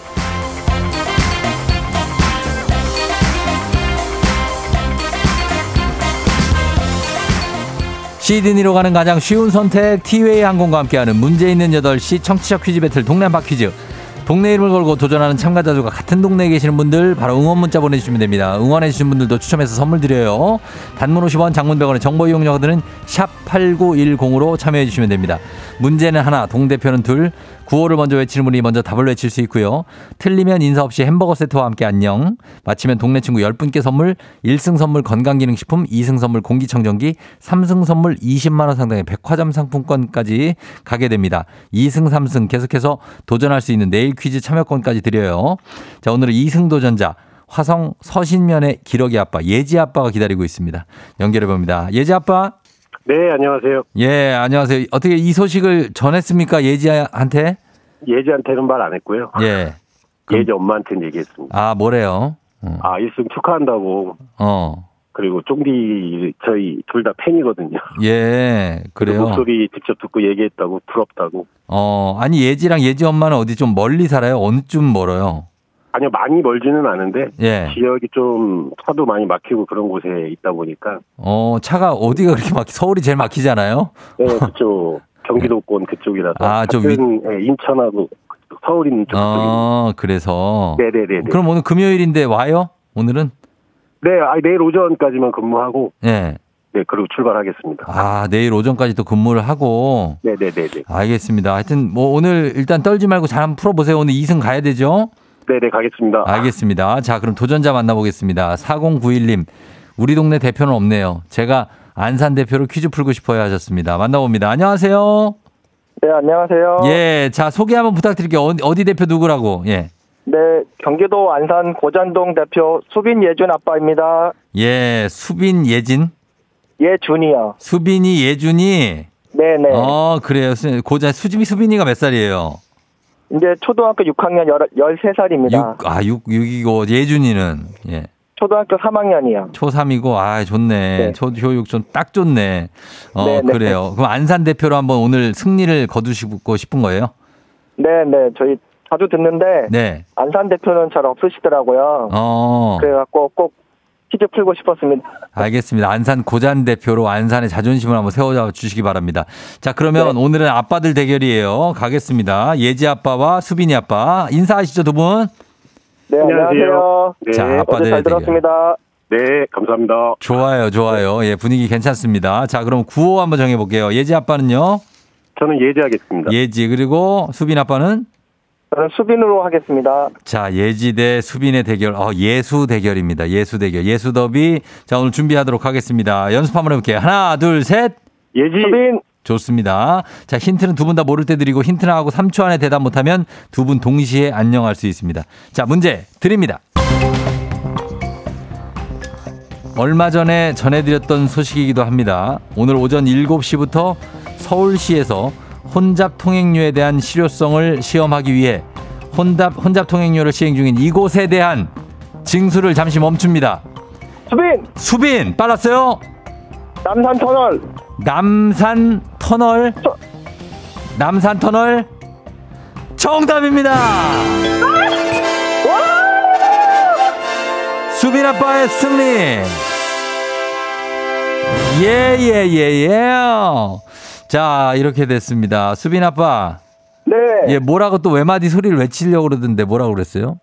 시드니로 가는 가장 쉬운 선택 티웨이 항공과 함께하는 문제 있는 8시 청취자 퀴즈 배틀 동네 한바 퀴즈 동네 이름을 걸고 도전하는 참가자들과 같은 동네에 계시는 분들 바로 응원 문자 보내주시면 됩니다. 응원해주신 분들도 추첨해서 선물 드려요. 단문 50원 장문 100원의 정보 이용료들은 샵 8910으로 참여해주시면 됩니다. 문제는 하나 동대표는 둘 구호를 먼저 외치는 분이 먼저 답을 외칠 수 있고요. 틀리면 인사 없이 햄버거 세트와 함께 안녕. 마치면 동네 친구 10분께 선물 1승 선물 건강기능식품 2승 선물 공기청정기 3승 선물 20만 원 상당의 백화점 상품권까지 가게 됩니다. 2승 3승 계속해서 도전할 수 있는 내일 퀴즈 참여권까지 드려요. 자 오늘은 2승 도전자 화성 서신면의 기러기 아빠 예지 아빠가 기다리고 있습니다. 연결해 봅니다. 예지 아빠. 네, 안녕하세요. 예, 안녕하세요. 어떻게 이 소식을 전했습니까? 예지한테? 예지한테는 말 안 했고요. 예. 그럼- 예지 엄마한테는 얘기했습니다. 아, 뭐래요? 어. 아, 1승 축하한다고. 어. 그리고 쫑디 저희 둘 다 팬이거든요. 예, 그 그래요. 목소리 직접 듣고 얘기했다고 부럽다고. 어, 아니 예지랑 예지 엄마는 어디 좀 멀리 살아요? 어느 쯤 멀어요? 아니요, 많이 멀지는 않은데 예. 지역이 좀 차도 많이 막히고 그런 곳에 있다 보니까 어, 차가 어디가 그렇게 막 서울이 제일 막히잖아요. 네, 그쪽 경기도권 그쪽이라서 아, 좀 같은, 예, 인천하고 서울 있는 쪽. 어, 그래서. 네네네. 그럼 오늘 금요일인데 와요? 오늘은? 네, 아, 내일 오전까지만 근무하고 예. 네 그리고 출발하겠습니다. 아, 내일 오전까지 또 근무를 하고. 네네네네. 알겠습니다. 하여튼 뭐 오늘 일단 떨지 말고 잘 한번 풀어보세요. 오늘 2승 가야 되죠? 네네 가겠습니다. 알겠습니다. 자, 그럼 도전자 만나보겠습니다. 4091님, 우리 동네 대표는 없네요. 제가 안산 대표로 퀴즈 풀고 싶어요 하셨습니다. 만나봅니다. 안녕하세요. 네, 안녕하세요. 예, 자, 소개 한번 부탁드릴게요. 어디, 어디 대표 누구라고? 예. 네, 경기도 안산 고잔동 대표 수빈 예준 아빠입니다. 예, 수빈 예진? 예준이요. 수빈이 예준이? 네네. 어, 그래요. 수- 고자, 수집이 수빈이가 몇 살이에요? 이제 초등학교 6학년 13살입니다. 육 아, 육 6이고, 예준이는, 예. 초등학교 3학년이요. 초3이고, 아, 좋네. 네. 초교육 좀딱 좋네. 어, 네, 네. 그래요. 그럼 안산 대표로 한번 오늘 승리를 거두시고 싶은 거예요? 네 네. 저희 자주 듣는데 네. 안산 대표는 잘 없으시더라고요. 어, 그래갖고 꼭 퀴즈 풀고 싶었습니다. 알겠습니다. 안산 고잔 대표로 안산의 자존심을 한번 세워 주시기 바랍니다. 자, 그러면 네. 오늘은 아빠들 대결이에요. 가겠습니다. 예지 아빠와 수빈이 아빠. 인사하시죠, 두 분? 네, 안녕하세요. 네. 자, 어제 아빠들 잘. 들었습니다. 네, 감사합니다. 좋아요, 좋아요. 예, 분위기 괜찮습니다. 자, 그럼 구호 한번 정해 볼게요. 예지 아빠는요? 저는 예지하겠습니다. 예지, 그리고 수빈 아빠는? 저는 수빈으로 하겠습니다. 자, 예지 대 수빈의 대결. 어, 예수 대결입니다. 예수 대결. 예수 더비. 자, 오늘 준비하도록 하겠습니다. 연습 한번 해볼게요. 하나, 둘, 셋. 예지. 수빈 좋습니다. 자, 힌트는 두 분 다 모를 때 드리고 힌트나 하고 3초 안에 대답 못하면 두 분 동시에 안녕할 수 있습니다. 자, 문제 드립니다. 얼마 전에 전해드렸던 소식이기도 합니다. 오늘 오전 7시부터 서울시에서 혼잡 통행료에 대한 실효성을 시험하기 위해 혼잡, 혼잡 통행료를 시행 중인 이곳에 대한 징수를 잠시 멈춥니다. 수빈 수빈, 빨랐어요? 남산 터널 남산 터널 남산 터널 정답입니다. 수빈 아빠의 승리. 예예예 예, 자 이렇게 됐습니다. 수빈 아빠 네. 예 뭐라고 또 외마디 소리를 외치려고 그러던데 뭐라고 그랬어요?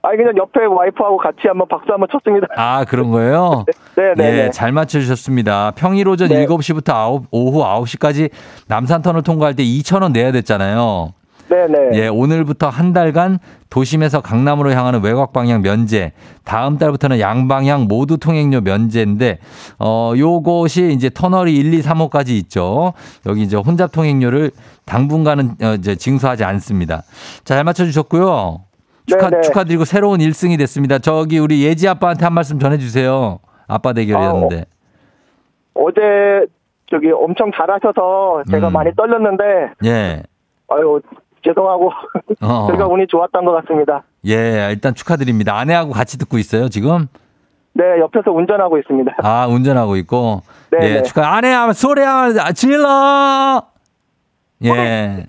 아니 그냥 옆에 와이프하고 같이 한번 박수 한번 쳤습니다. 아 그런 거예요? 네 네네. 예, 잘 맞춰주셨습니다. 평일 오전 네. 7시부터 9, 오후 9시까지 남산터널 통과할 때 2,000원 내야 됐잖아요. 네네. 예, 오늘부터 한 달간 도심에서 강남으로 향하는 외곽 방향 면제, 다음 달부터는 양방향 모두 통행료 면제인데, 어, 요것이 이제 터널이 1, 2, 3호까지 있죠. 여기 이제 혼잡 통행료를 당분간은 어, 이제 징수하지 않습니다. 자, 잘 맞춰 주셨고요. 축하, 네네. 축하드리고 새로운 1승이 됐습니다. 저기 우리 예지 아빠한테 한 말씀 전해 주세요. 아빠 대결이었는데. 어제 저기 엄청 잘하셔서 제가 음. 많이 떨렸는데 예. 아유 죄송하고 어. 제가 운이 좋았던 것 같습니다. 예, 일단 축하드립니다. 아내하고 같이 듣고 있어요, 지금? 네 옆에서 운전하고 있습니다. 아, 운전하고 있고. 네, 예, 네. 축하. 아내 하면 소리 하면 질러! 예.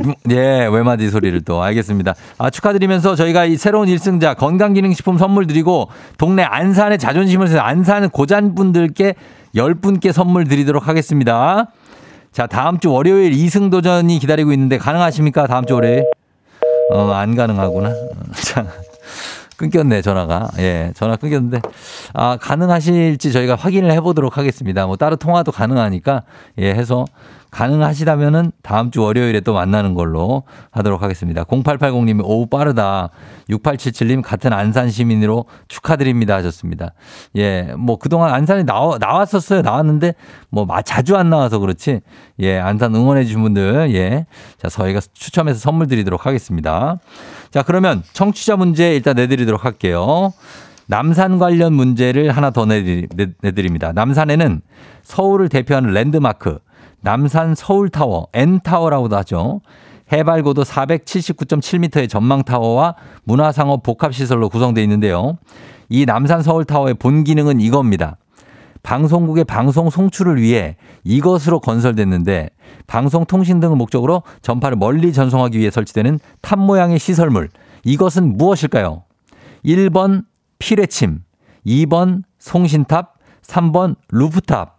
음, 예, 외마디 소리를 또 알겠습니다. 아, 축하드리면서 저희가 이 새로운 일승자 건강기능식품 선물 드리고 동네 안산의 자존심을 세운 안산 고잔 분들께 10분께 선물 드리도록 하겠습니다. 자, 다음 주 월요일 2승 도전이 기다리고 있는데 가능하십니까? 다음 주 월요일? 어, 안 가능하구나. 어, 자, 끊겼네, 전화가. 예, 전화 끊겼는데. 아, 가능하실지 저희가 확인을 해보도록 하겠습니다. 뭐, 따로 통화도 가능하니까, 예, 해서 가능하시다면은 다음 주 월요일에 또 만나는 걸로 하도록 하겠습니다. 0880님이 오후 빠르다. 6877님 같은 안산 시민으로 축하드립니다 하셨습니다. 예, 뭐 그동안 안산에 나와, 나왔었어요. 나왔는데 뭐 마- 자주 안 나와서 그렇지. 예, 안산 응원해 주신 분들, 예. 자, 저희가 추첨해서 선물 드리도록 하겠습니다. 자, 그러면 청취자 문제 일단 내드리도록 할게요. 남산 관련 문제를 하나 더 내드립니다. 남산에는 서울을 대표하는 랜드마크, 남산 서울타워, N타워라고도 하죠. 해발 고도 479.7m의 전망타워와 문화상업 복합시설로 구성되어 있는데요. 이 남산 서울타워의 본 기능은 이겁니다. 방송국의 방송 송출을 위해 이것으로 건설됐는데 방송 통신 등을 목적으로 전파를 멀리 전송하기 위해 설치되는 탑 모양의 시설물. 이것은 무엇일까요? 1번 피뢰침, 2번 송신탑, 3번 루프탑.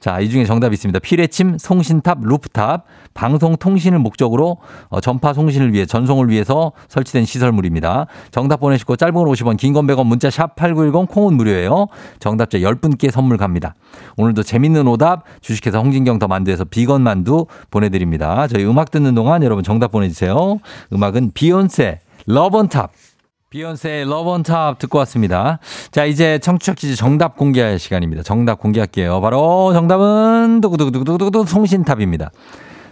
자, 이 중에 정답이 있습니다. 피뢰침, 송신탑, 루프탑, 방송 통신을 목적으로 어, 전파 송신을 위해 전송을 위해서 설치된 시설물입니다. 정답 보내시고 짧은 걸 50원, 긴 건 100원, 문자 샵 8910 콩은 무료예요. 정답자 10분께 선물 갑니다. 오늘도 재밌는 오답 주식회사 홍진경 더 만두에서 비건 만두 보내 드립니다. 저희 음악 듣는 동안 여러분 정답 보내 주세요. 음악은 비욘세, Love On Top. 비욘세의 Love On Top 듣고 왔습니다. 자, 이제 청취자 퀴즈 정답 공개할 시간입니다. 정답 공개할게요. 바로 정답은 두구두구두구두구 송신탑입니다.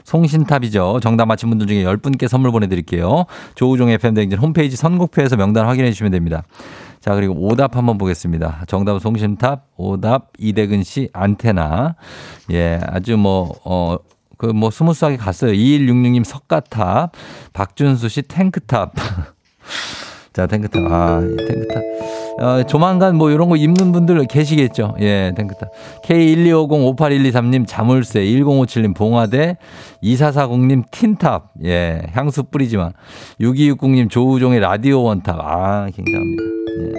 송신탑이죠. 정답 맞힌 분들 중에 10분께 선물 보내드릴게요. 조우종 FM 댕진 홈페이지 선곡표에서 명단 확인해 주시면 됩니다. 자, 그리고 오답 한번 보겠습니다. 정답 송신탑, 오답 이대근 씨 안테나. 예, 아주 뭐, 어, 그 뭐 스무스하게 갔어요. 2166님 석가탑, 박준수 씨 탱크탑. 자, 탱크탑. 아, 이 탱크탑. 어, 조만간 뭐 이런 거 입는 분들 계시겠죠. 예, 탱크탑. K1250-58123님 자물쇠, 1057님 봉화대, 2440님 틴탑. 예, 향수 뿌리지 마. 6260님 조우종의 라디오 원탑. 아, 굉장합니다. 예.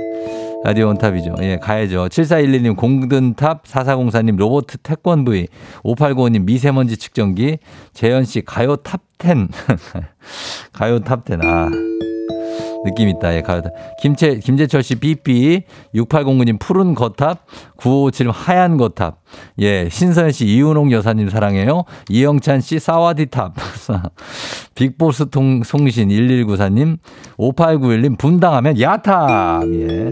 라디오 원탑이죠. 예, 가야죠. 7411님 공든탑, 4404님 로보트 태권브이, 5895님 미세먼지 측정기, 재현씨 가요 탑10. 가요 탑10. 아. 느낌 있다. 예, 가요 탑. 김채, 김재철 씨 삐삐, 6809님 푸른 거탑, 9557님 하얀 거탑. 예, 신서연 씨 이윤홍 여사님 사랑해요. 이영찬 씨 사와디탑. 빅보스 통, 송신 1194님, 5891님 분당하면 야탑. 예.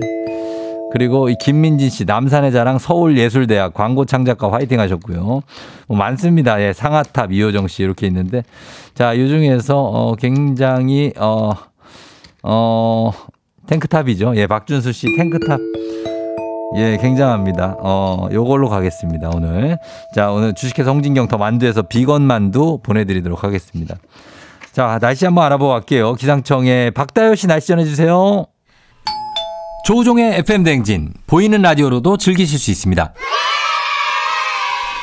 그리고 이 김민진 씨 남산의 자랑 서울예술대학 광고 창작가 화이팅 하셨고요. 뭐 많습니다. 예, 상하탑 이호정 씨 이렇게 있는데 자, 이 중에서 어 굉장히 어 어, 탱크탑이죠. 예, 박준수 씨 탱크탑. 예, 굉장합니다. 어, 요걸로 가겠습니다, 오늘. 자, 오늘 주식회사 홍진경 더 만두에서 비건 만두 보내드리도록 하겠습니다. 자, 날씨 한번 알아보고 갈게요. 기상청에 박다효 씨 날씨 전해주세요. 조우종의 FM 댕진 보이는 라디오로도 즐기실 수 있습니다.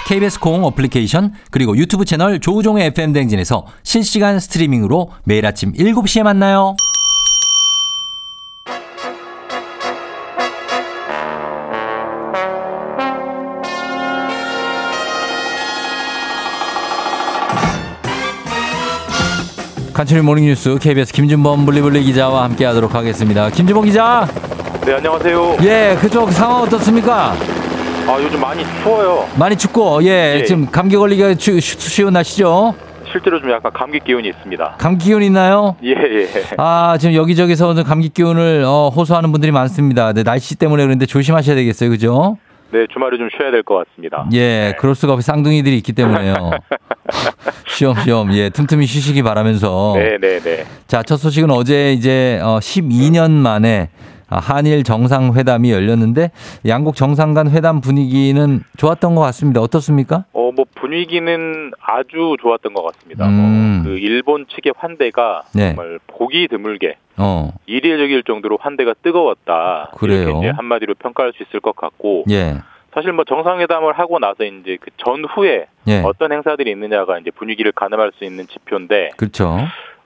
KBS 콩 어플리케이션 그리고 유튜브 채널 조우종의 FM 댕진에서 실시간 스트리밍으로 매일 아침 7시에 만나요. 간추리 모닝뉴스 KBS 김준범 블리블리 기자와 함께하도록 하겠습니다. 김준범 기자. 네, 안녕하세요. 예, 그쪽 상황 어떻습니까? 아, 요즘 많이 추워요. 많이 춥고, 예, 예. 지금 감기 걸리기가 추, 쉬- 쉬운 날씨죠? 실제로 좀 약간 감기 기운이 있습니다. 감기 기운 있나요? 예, 예. 아, 지금 여기저기서 오늘 감기 기운을 어, 호소하는 분들이 많습니다. 네, 날씨 때문에 그런데 조심하셔야 되겠어요. 그죠? 네, 주말에 좀 쉬어야 될 것 같습니다. 예, 그럴 수가 없이 쌍둥이들이 있기 때문에요. 쉬엄쉬엄, 예, 틈틈이 쉬시기 바라면서. 네, 네, 네. 자, 첫 소식은 어제 이제 어, 12년 만에 아, 한일 정상회담이 열렸는데 양국 정상 간 회담 분위기는 좋았던 것 같습니다. 어떻습니까? 어, 뭐 분위기는 아주 좋았던 것 같습니다. 음. 뭐, 그 일본 측의 환대가 네. 정말 보기 드물게 어, 이례적일 정도로 환대가 뜨거웠다. 그래요? 이렇게 이제 한마디로 평가할 수 있을 것 같고 예, 사실 뭐 정상회담을 하고 나서 이제 그 전후에 예, 어떤 행사들이 있느냐가 이제 분위기를 가늠할 수 있는 지표인데 그렇죠.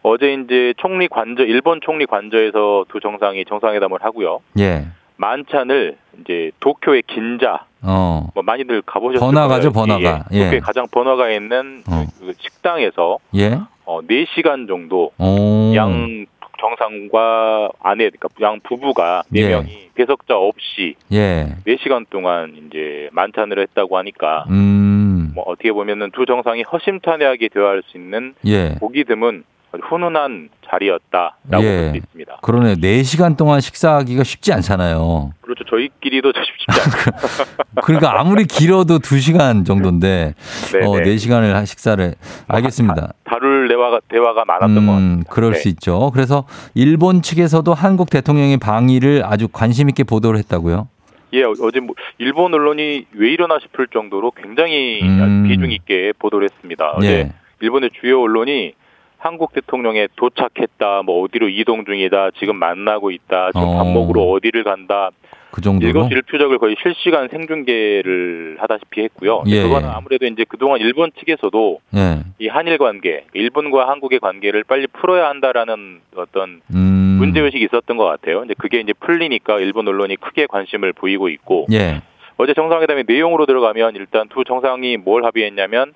어제 이제 총리 관저 일본 총리 관저에서 두 정상이 정상회담을 하고요. 예, 만찬을 이제 도쿄의 긴자 어, 뭐 많이들 가보셨을 번화가죠, 거예요. 번화가. 예, 예. 도쿄의 가장 번화가에 있는 어. 그 식당에서 예, 어, 4시간 정도 오, 양 정상과 아내 그러니까 양 부부가 네 예. 명이 배석자 없이 예, 4시간 동안 이제 만찬을 했다고 하니까 음, 뭐 어떻게 보면은 두 정상이 허심탄회하게 대화할 수 있는 예. 보기 드문 아주 훈훈한 자리였다라고 예. 볼수 있습니다. 그러네. 4시간 동안 식사하기가 쉽지 않잖아요. 그렇죠. 저희끼리도 쉽지 않죠. 그러니까 아무리 길어도 2시간 정도인데, 네, 어, 네. 4시간을 한 식사를. 알겠습니다. 다 룰 대화가 대화가 많았던 것 같습니다. 음, 그럴 네. 수 있죠. 그래서 일본 측에서도 한국 대통령의 방위를 아주 관심 있게 보도를 했다고요. 예, 어- 어제 뭐 일본 언론이 왜 이러나 싶을 정도로 굉장히 음. 비중 있게 보도를 했습니다. 어제 예. 일본의 주요 언론이 한국 대통령에 도착했다, 뭐 어디로 이동 중이다, 지금 만나고 있다, 지금 어. 밥 먹으러 어디를 간다, 그 정도로. 일거수일투족을 거의 실시간 생중계를 하다시피 했고요. 예, 그거는 예. 아무래도 이제 그동안 일본 측에서도 예. 이 한일 관계, 일본과 한국의 관계를 빨리 풀어야 한다라는 어떤 음. 문제 의식이 있었던 것 같아요. 이제 그게 이제 풀리니까 일본 언론이 크게 관심을 보이고 있고 예. 어제 정상회담의 내용으로 들어가면 일단 두 정상이 뭘 합의했냐면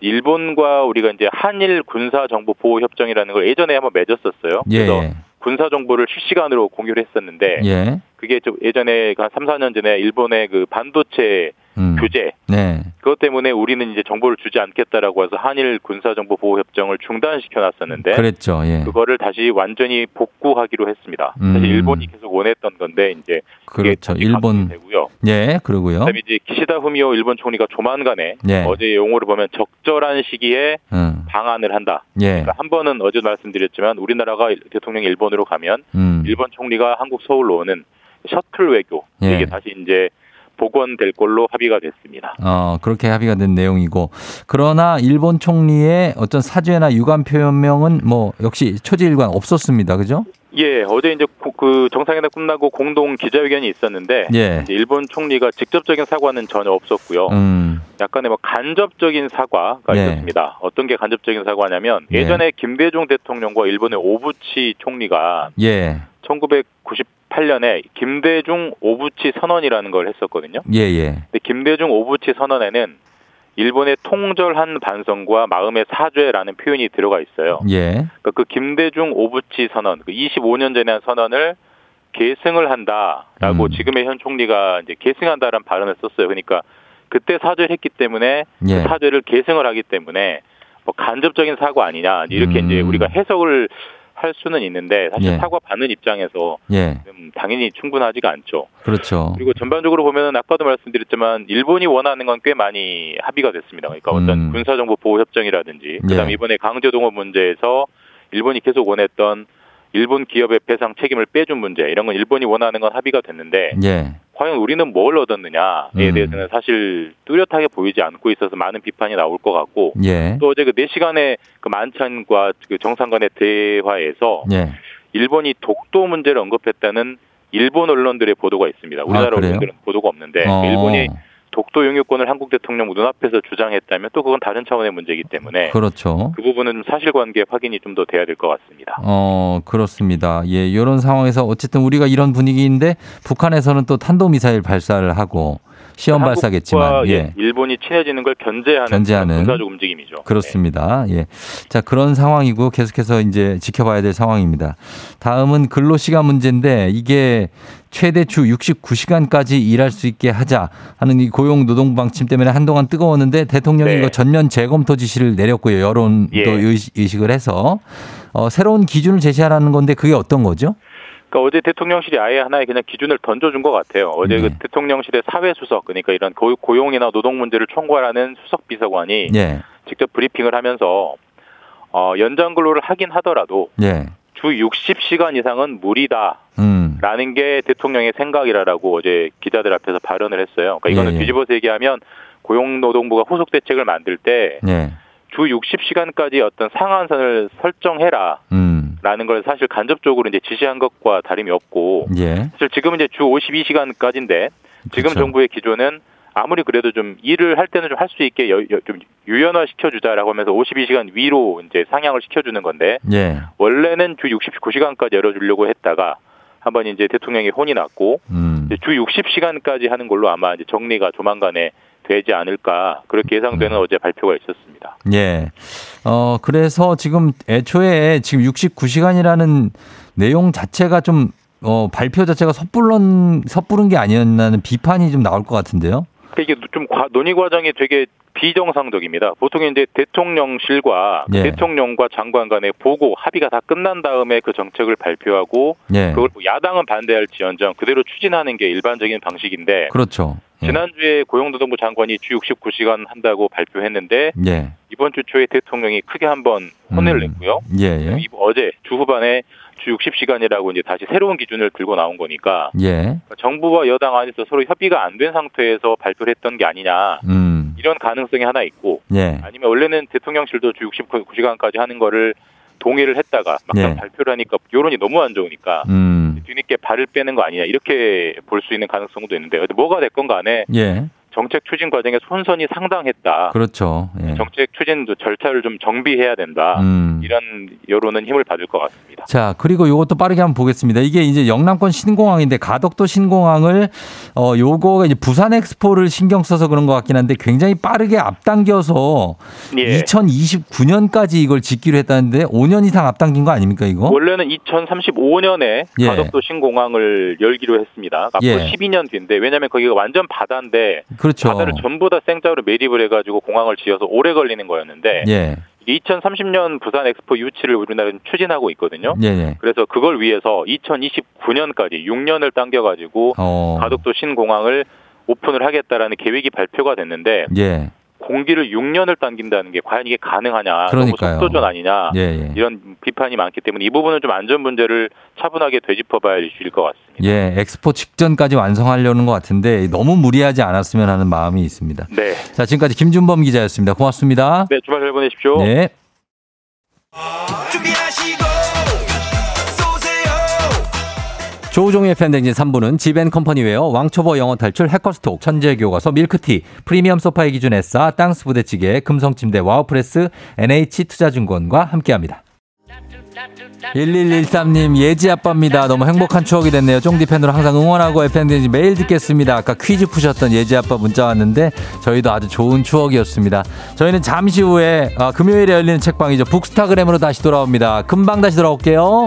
일본과 우리가 이제 한일 군사 정보 보호 협정이라는 걸 예전에 한번 맺었었어요. 예. 그래서 예. 군사 정보를 실시간으로 공유를 했었는데 예. 그게 좀 예전에 한 3, 4년 전에 일본의 그 반도체 음. 규제 네. 그것 때문에 우리는 이제 정보를 주지 않겠다라고 해서 한일 군사정보보호협정을 중단시켜 놨었는데 그랬죠. 예. 그거를 다시 완전히 복구하기로 했습니다. 음. 사실 일본이 계속 원했던 건데 이제 그렇죠. 일본 되고요. 예, 그러고요. 그다음에 이제 기시다 후미오 일본 총리가 조만간에 예. 어제 용어를 보면 적절한 시기에 음. 방안을 한다. 예. 그러니까 한 번은 어제 말씀드렸지만 우리나라가 대통령이 일본으로 가면 음. 일본 총리가 한국 서울로 오는 셔틀 외교 예. 이게 다시 이제 복원될 걸로 합의가 됐습니다. 어, 그렇게 합의가 된 내용이고. 그러나 일본 총리의 어떤 사죄나 유감 표명은 뭐 역시 초지일관 없었습니다. 그죠? 예, 어제 이제 고- 그 정상회담 끝나고 공동 기자회견이 있었는데 예. 일본 총리가 직접적인 사과는 전혀 없었고요. 음. 약간의 뭐 간접적인 사과가 예. 있었습니다. 어떤 게 간접적인 사과냐면 예. 예전에 김대중 대통령과 일본의 오부치 총리가 예. 1998년에 김대중 오부치 선언이라는 걸 했었거든요. 예, 예. 근데 김대중 오부치 선언에는 일본의 통절한 반성과 마음의 사죄라는 표현이 들어가 있어요. 예. 그러니까 그 김대중 오부치 선언, 그 25년 전에 한 선언을 계승을 한다라고 음. 지금의 현 총리가 이제 계승한다라는 발언을 썼어요. 그러니까 그때 사죄를 했기 때문에 예. 그 사죄를 계승을 하기 때문에 뭐 간접적인 사과 아니냐 이렇게 음. 이제 우리가 해석을 할 수는 있는데 사실 예. 사과 받는 입장에서 예. 음, 당연히 충분하지가 않죠. 그렇죠. 그리고 전반적으로 보면은 아까도 말씀드렸지만 일본이 원하는 건 꽤 많이 합의가 됐습니다. 그러니까 어떤 음. 군사정보 보호 협정이라든지 그다음 예. 에 이번에 강제동원 문제에서 일본이 계속 원했던 일본 기업의 배상 책임을 빼준 문제 이런 건 일본이 원하는 건 합의가 됐는데 예. 과연 우리는 뭘 얻었느냐에 음. 대해서는 사실 뚜렷하게 보이지 않고 있어서 많은 비판이 나올 것 같고 예. 또 어제 그 4시간의 그 만찬과 그 정상 간의 대화에서 예. 일본이 독도 문제를 언급했다는 일본 언론들의 보도가 있습니다. 우리나라 아? 언론들은 보도가 없는데 어. 일본이 독도 영유권을 한국 대통령 눈앞에서 주장했다면 또 그건 다른 차원의 문제이기 때문에 그렇죠. 그 부분은 좀 사실관계 확인이 좀 더 돼야 될 것 같습니다. 어, 그렇습니다. 예, 이런 상황에서 어쨌든 우리가 이런 분위기인데 북한에서는 또 탄도 미사일 발사를 하고 시험 발사겠지만 한국과 예. 일본이 친해지는 걸 견제하는, 견제하는. 군사적 움직임이죠. 그렇습니다. 예. 자, 그런 상황이고 계속해서 이제 지켜봐야 될 상황입니다. 다음은 근로 시간 문제인데 이게 최대 주 69시간까지 일할 수 있게 하자 하는 이 고용 노동부 방침 때문에 한동안 뜨거웠는데 대통령이 네. 이거 전면 재검토 지시를 내렸고요. 여론도 예. 의식- 의식을 해서 어, 새로운 기준을 제시하라는 건데 그게 어떤 거죠? 그러니까 어제 대통령실이 아예 하나의 그냥 기준을 던져준 것 같아요. 어제 네. 그 대통령실의 사회수석 그러니까 이런 고- 고용이나 노동 문제를 총괄하는 수석 비서관이 예. 직접 브리핑을 하면서 어, 연장 근로를 하긴 하더라도 예. 주 60시간 이상은 무리다라는 음. 게 대통령의 생각이라고 어제 기자들 앞에서 발언을 했어요. 그러니까 이거는 예, 예. 뒤집어서 얘기하면 고용노동부가 후속 대책을 만들 때 예. 주 60시간까지 어떤 상한선을 설정해라. 음. 라는 걸 사실 간접적으로 이제 지시한 것과 다름이 없고 예. 사실 지금은 이제 주 52시간까지인데 지금 그렇죠. 정부의 기조는 아무리 그래도 좀 일을 할 때는 좀 할 수 있게 여- 여- 좀 유연화 시켜주자라고 하면서 52시간 위로 이제 상향을 시켜주는 건데 예. 원래는 주 69시간까지 열어주려고 했다가 한번 이제 대통령이 혼이 났고 음. 주 60시간까지 하는 걸로 아마 이제 정리가 조만간에 되지 않을까 그렇게 예상되는 음. 어제 발표가 있었습니다. 예. 어, 그래서 지금 애초에 지금 69시간이라는 내용 자체가 좀, 어, 발표 자체가 섣불른, 섣부른 게 아니었나는 비판이 좀 나올 것 같은데요. 그러니까 이게 좀 과- 논의 과정이 되게 비정상적입니다. 보통 이제 대통령실과 그 예. 대통령과 장관 간의 보고 합의가 다 끝난 다음에 그 정책을 발표하고 예. 그걸 뭐 야당은 반대할지언정 그대로 추진하는 게 일반적인 방식인데 그렇죠. 예. 지난주에 고용노동부 장관이 주 69시간 한다고 발표했는데 예. 이번 주 초에 대통령이 크게 한번 혼을 음. 냈고요. 예, 예. 이- 어제 주 후반에 주 60시간이라고 이제 다시 새로운 기준을 들고 나온 거니까 예. 정부와 여당 안에서 서로 협의가 안 된 상태에서 발표를 했던 게 아니냐 음. 이런 가능성이 하나 있고 예. 아니면 원래는 대통령실도 주 69시간까지 하는 거를 동의를 했다가 막상 예. 발표를 하니까 여론이 너무 안 좋으니까 음. 뒤늦게 발을 빼는 거 아니냐 이렇게 볼 수 있는 가능성도 있는데 뭐가 됐건 간에 예. 정책 추진 과정에 손선이 상당했다. 그렇죠. 예. 정책 추진 절차를 좀 정비해야 된다. 음. 이런 여론은 힘을 받을 것 같습니다. 자, 그리고 요것도 빠르게 한번 보겠습니다. 이게 이제 영남권 신공항인데 가덕도 신공항을 어 요거가 이제 부산 엑스포를 신경 써서 그런 것 같긴 한데 굉장히 빠르게 앞당겨서 예. 2029년까지 이걸 짓기로 했다는데 5년 이상 앞당긴 거 아닙니까 이거? 원래는 2035년에 예. 가덕도 신공항을 열기로 했습니다. 앞으로 예. 12년 뒤인데 왜냐하면 거기가 완전 바다인데 그렇죠. 바다를 전부 다 생짜로 매립을 해가지고 공항을 지어서 오래 걸리는 거였는데 예. 2030년 부산 엑스포 유치를 우리나라는 추진하고 있거든요. 예, 예. 그래서 그걸 위해서 2029년까지 6년을 당겨가지고 어. 가덕도 신공항을 오픈을 하겠다라는 계획이 발표가 됐는데 예. 공기를 6년을 당긴다는 게 과연 이게 가능하냐 그러니까요. 너무 속도전 아니냐 예, 예. 이런 비판이 많기 때문에 이 부분은 좀 안전 문제를 차분하게 되짚어봐야 할 이슈일 것 같습니다. 예, 엑스포 직전까지 완성하려는 것 같은데 너무 무리하지 않았으면 하는 마음이 있습니다. 네, 자, 지금까지 김준범 기자였습니다. 고맙습니다. 네 주말 잘 보내십시오. 네. 준비하시고 조우종의 FM댕진 3부는 지벤컴퍼니웨어, 왕초보 영어 탈출, 해커스톡, 천재교과서, 밀크티, 프리미엄 소파의 기준 에싸, 땅스 부대찌개, 금성침대, 와우프레스, NH투자증권과 함께합니다. 1113님 예지 아빠입니다. 너무 행복한 추억이 됐네요. 쫑디 팬으로 항상 응원하고 FM댕진 매일 듣겠습니다. 아까 퀴즈 푸셨던 예지 아빠 문자 왔는데 저희도 아주 좋은 추억이었습니다. 저희는 잠시 후에 아, 금요일에 열리는 책방이죠. 북스타그램으로 다시 돌아옵니다. 금방 다시 돌아올게요.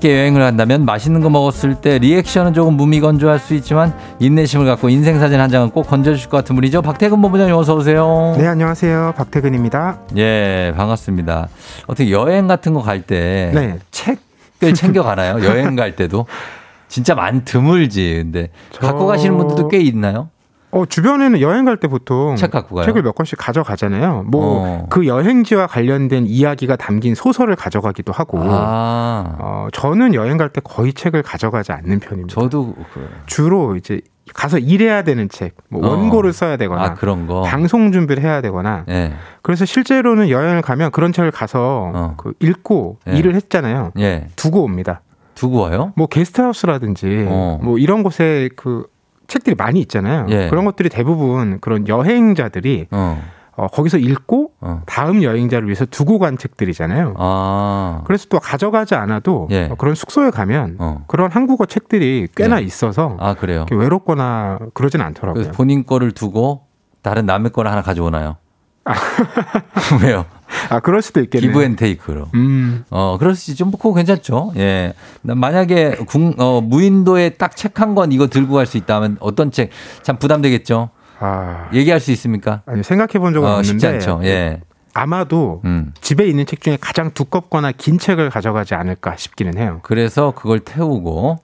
함께 여행을 한다면 맛있는 거 먹었을 때 리액션은 조금 무미건조할 수 있지만 인내심을 갖고 인생 사진 한 장은 꼭 건져주실 것 같은 분이죠. 박태근 본부장님 어서 오세요. 네, 안녕하세요. 박태근입니다. 예, 반갑습니다. 어떻게 여행 같은 거 갈 때 네. 책을 챙겨 가나요? 여행 갈 때도 진짜 많 드물지. 근데 저- 갖고 가시는 분들도 꽤 있나요? 어, 주변에는 여행 갈 때 보통 책 갖고 가요? 책을 몇 권씩 가져가잖아요. 뭐 어. 그 여행지와 관련된 이야기가 담긴 소설을 가져가기도 하고. 아, 어, 저는 여행 갈 때 거의 책을 가져가지 않는 편입니다. 저도 그- 주로 이제 가서 일해야 되는 책, 뭐 어. 원고를 써야 되거나 아 그런 거. 방송 준비를 해야 되거나. 예, 그래서 실제로는 여행을 가면 그런 책을 가서 어. 그 읽고 예. 일을 했잖아요. 예. 두고 옵니다. 두고 와요? 뭐 게스트하우스라든지 어. 뭐 이런 곳에 그 책들이 많이 있잖아요. 예. 그런 것들이 대부분 그런 여행자들이 어, 어, 거기서 읽고 어. 다음 여행자를 위해서 두고 간 책들이잖아요. 아, 그래서 또 가져가지 않아도 예. 어, 그런 숙소에 가면 어. 그런 한국어 책들이 꽤나 네. 있어서 아 그래요. 외롭거나 그러진 않더라고요. 본인 거를 두고 다른 남의 거를 하나 가져오나요? 왜요? 아 그럴 수도 있겠네요. give and take로. 음, 어, 그럴 수 있지. 좀 그거 괜찮죠. 예. 나 만약에 궁, 어, 무인도에 딱 책 한 권 이거 들고 갈 수 있다면 어떤 책? 참 부담되겠죠. 아 얘기할 수 있습니까? 아니 생각해 본 적은 어, 쉽지 없는데 않죠. 예. 아마도 음. 집에 있는 책 중에 가장 두껍거나 긴 책을 가져가지 않을까 싶기는 해요. 그래서 그걸 태우고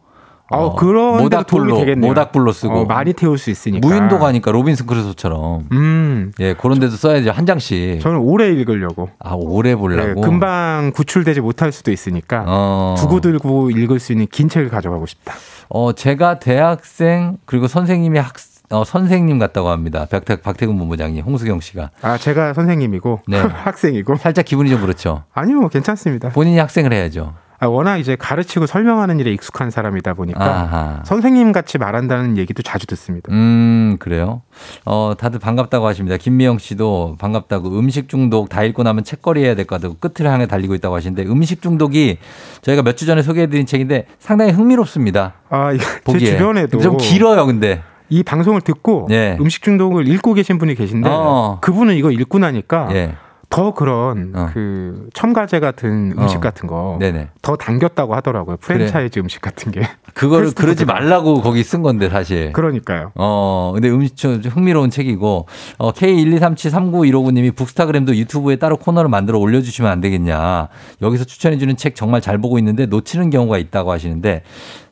어, 그런 모닥불로. 모닥불로 쓰고 어, 많이 태울 수 있으니까. 무인도 가니까 로빈슨 크루소처럼 음, 예 그런 데도 써야죠 한 장씩 저는 오래 읽으려고. 아 오래 네, 보려고 금방 구출되지 못할 수도 있으니까 어. 두고 들고 읽을 수 있는 긴 책을 가져가고 싶다. 어 제가 대학생 그리고 선생님이 학 어, 선생님 같다고 합니다 박태, 박태근 본부장님 홍수경 씨가 아 제가 선생님이고 네. 학생이고 살짝 기분이 좀 그렇죠 아니요 괜찮습니다. 본인이 학생을 해야죠 아, 워낙 이제 가르치고 설명하는 일에 익숙한 사람이다 보니까 아하. 선생님 같이 말한다는 얘기도 자주 듣습니다. 음, 그래요? 어, 다들 반갑다고 하십니다. 김미영 씨도 반갑다고 음식 중독 다 읽고 나면 책거리 해야 될 것 같다고 끝을 향해 달리고 있다고 하시는데 음식 중독이 저희가 몇 주 전에 소개해드린 책인데 상당히 흥미롭습니다. 아, 제. 주변에도 좀 길어요, 근데. 이 방송을 듣고 예. 음식 중독을 읽고 계신 분이 계신데 어. 그분은 이거 읽고 나니까 예. 더 그런 어. 그 첨가제 같은 음식 어. 같은 거 더. 당겼다고 하더라고요. 프랜차이즈 음식 같은 게. 그거를. 그러지 말라고 거기 쓴 건데 사실. 그러니까요. 어, 근데 음식 좀 흥미로운 책이고, 어, K123739159님이 북스타그램도 유튜브에 따로 코너를 만들어 올려주시면 안 되겠냐. 여기서 추천해주는 책 정말 잘 보고 있는데 놓치는 경우가 있다고 하시는데,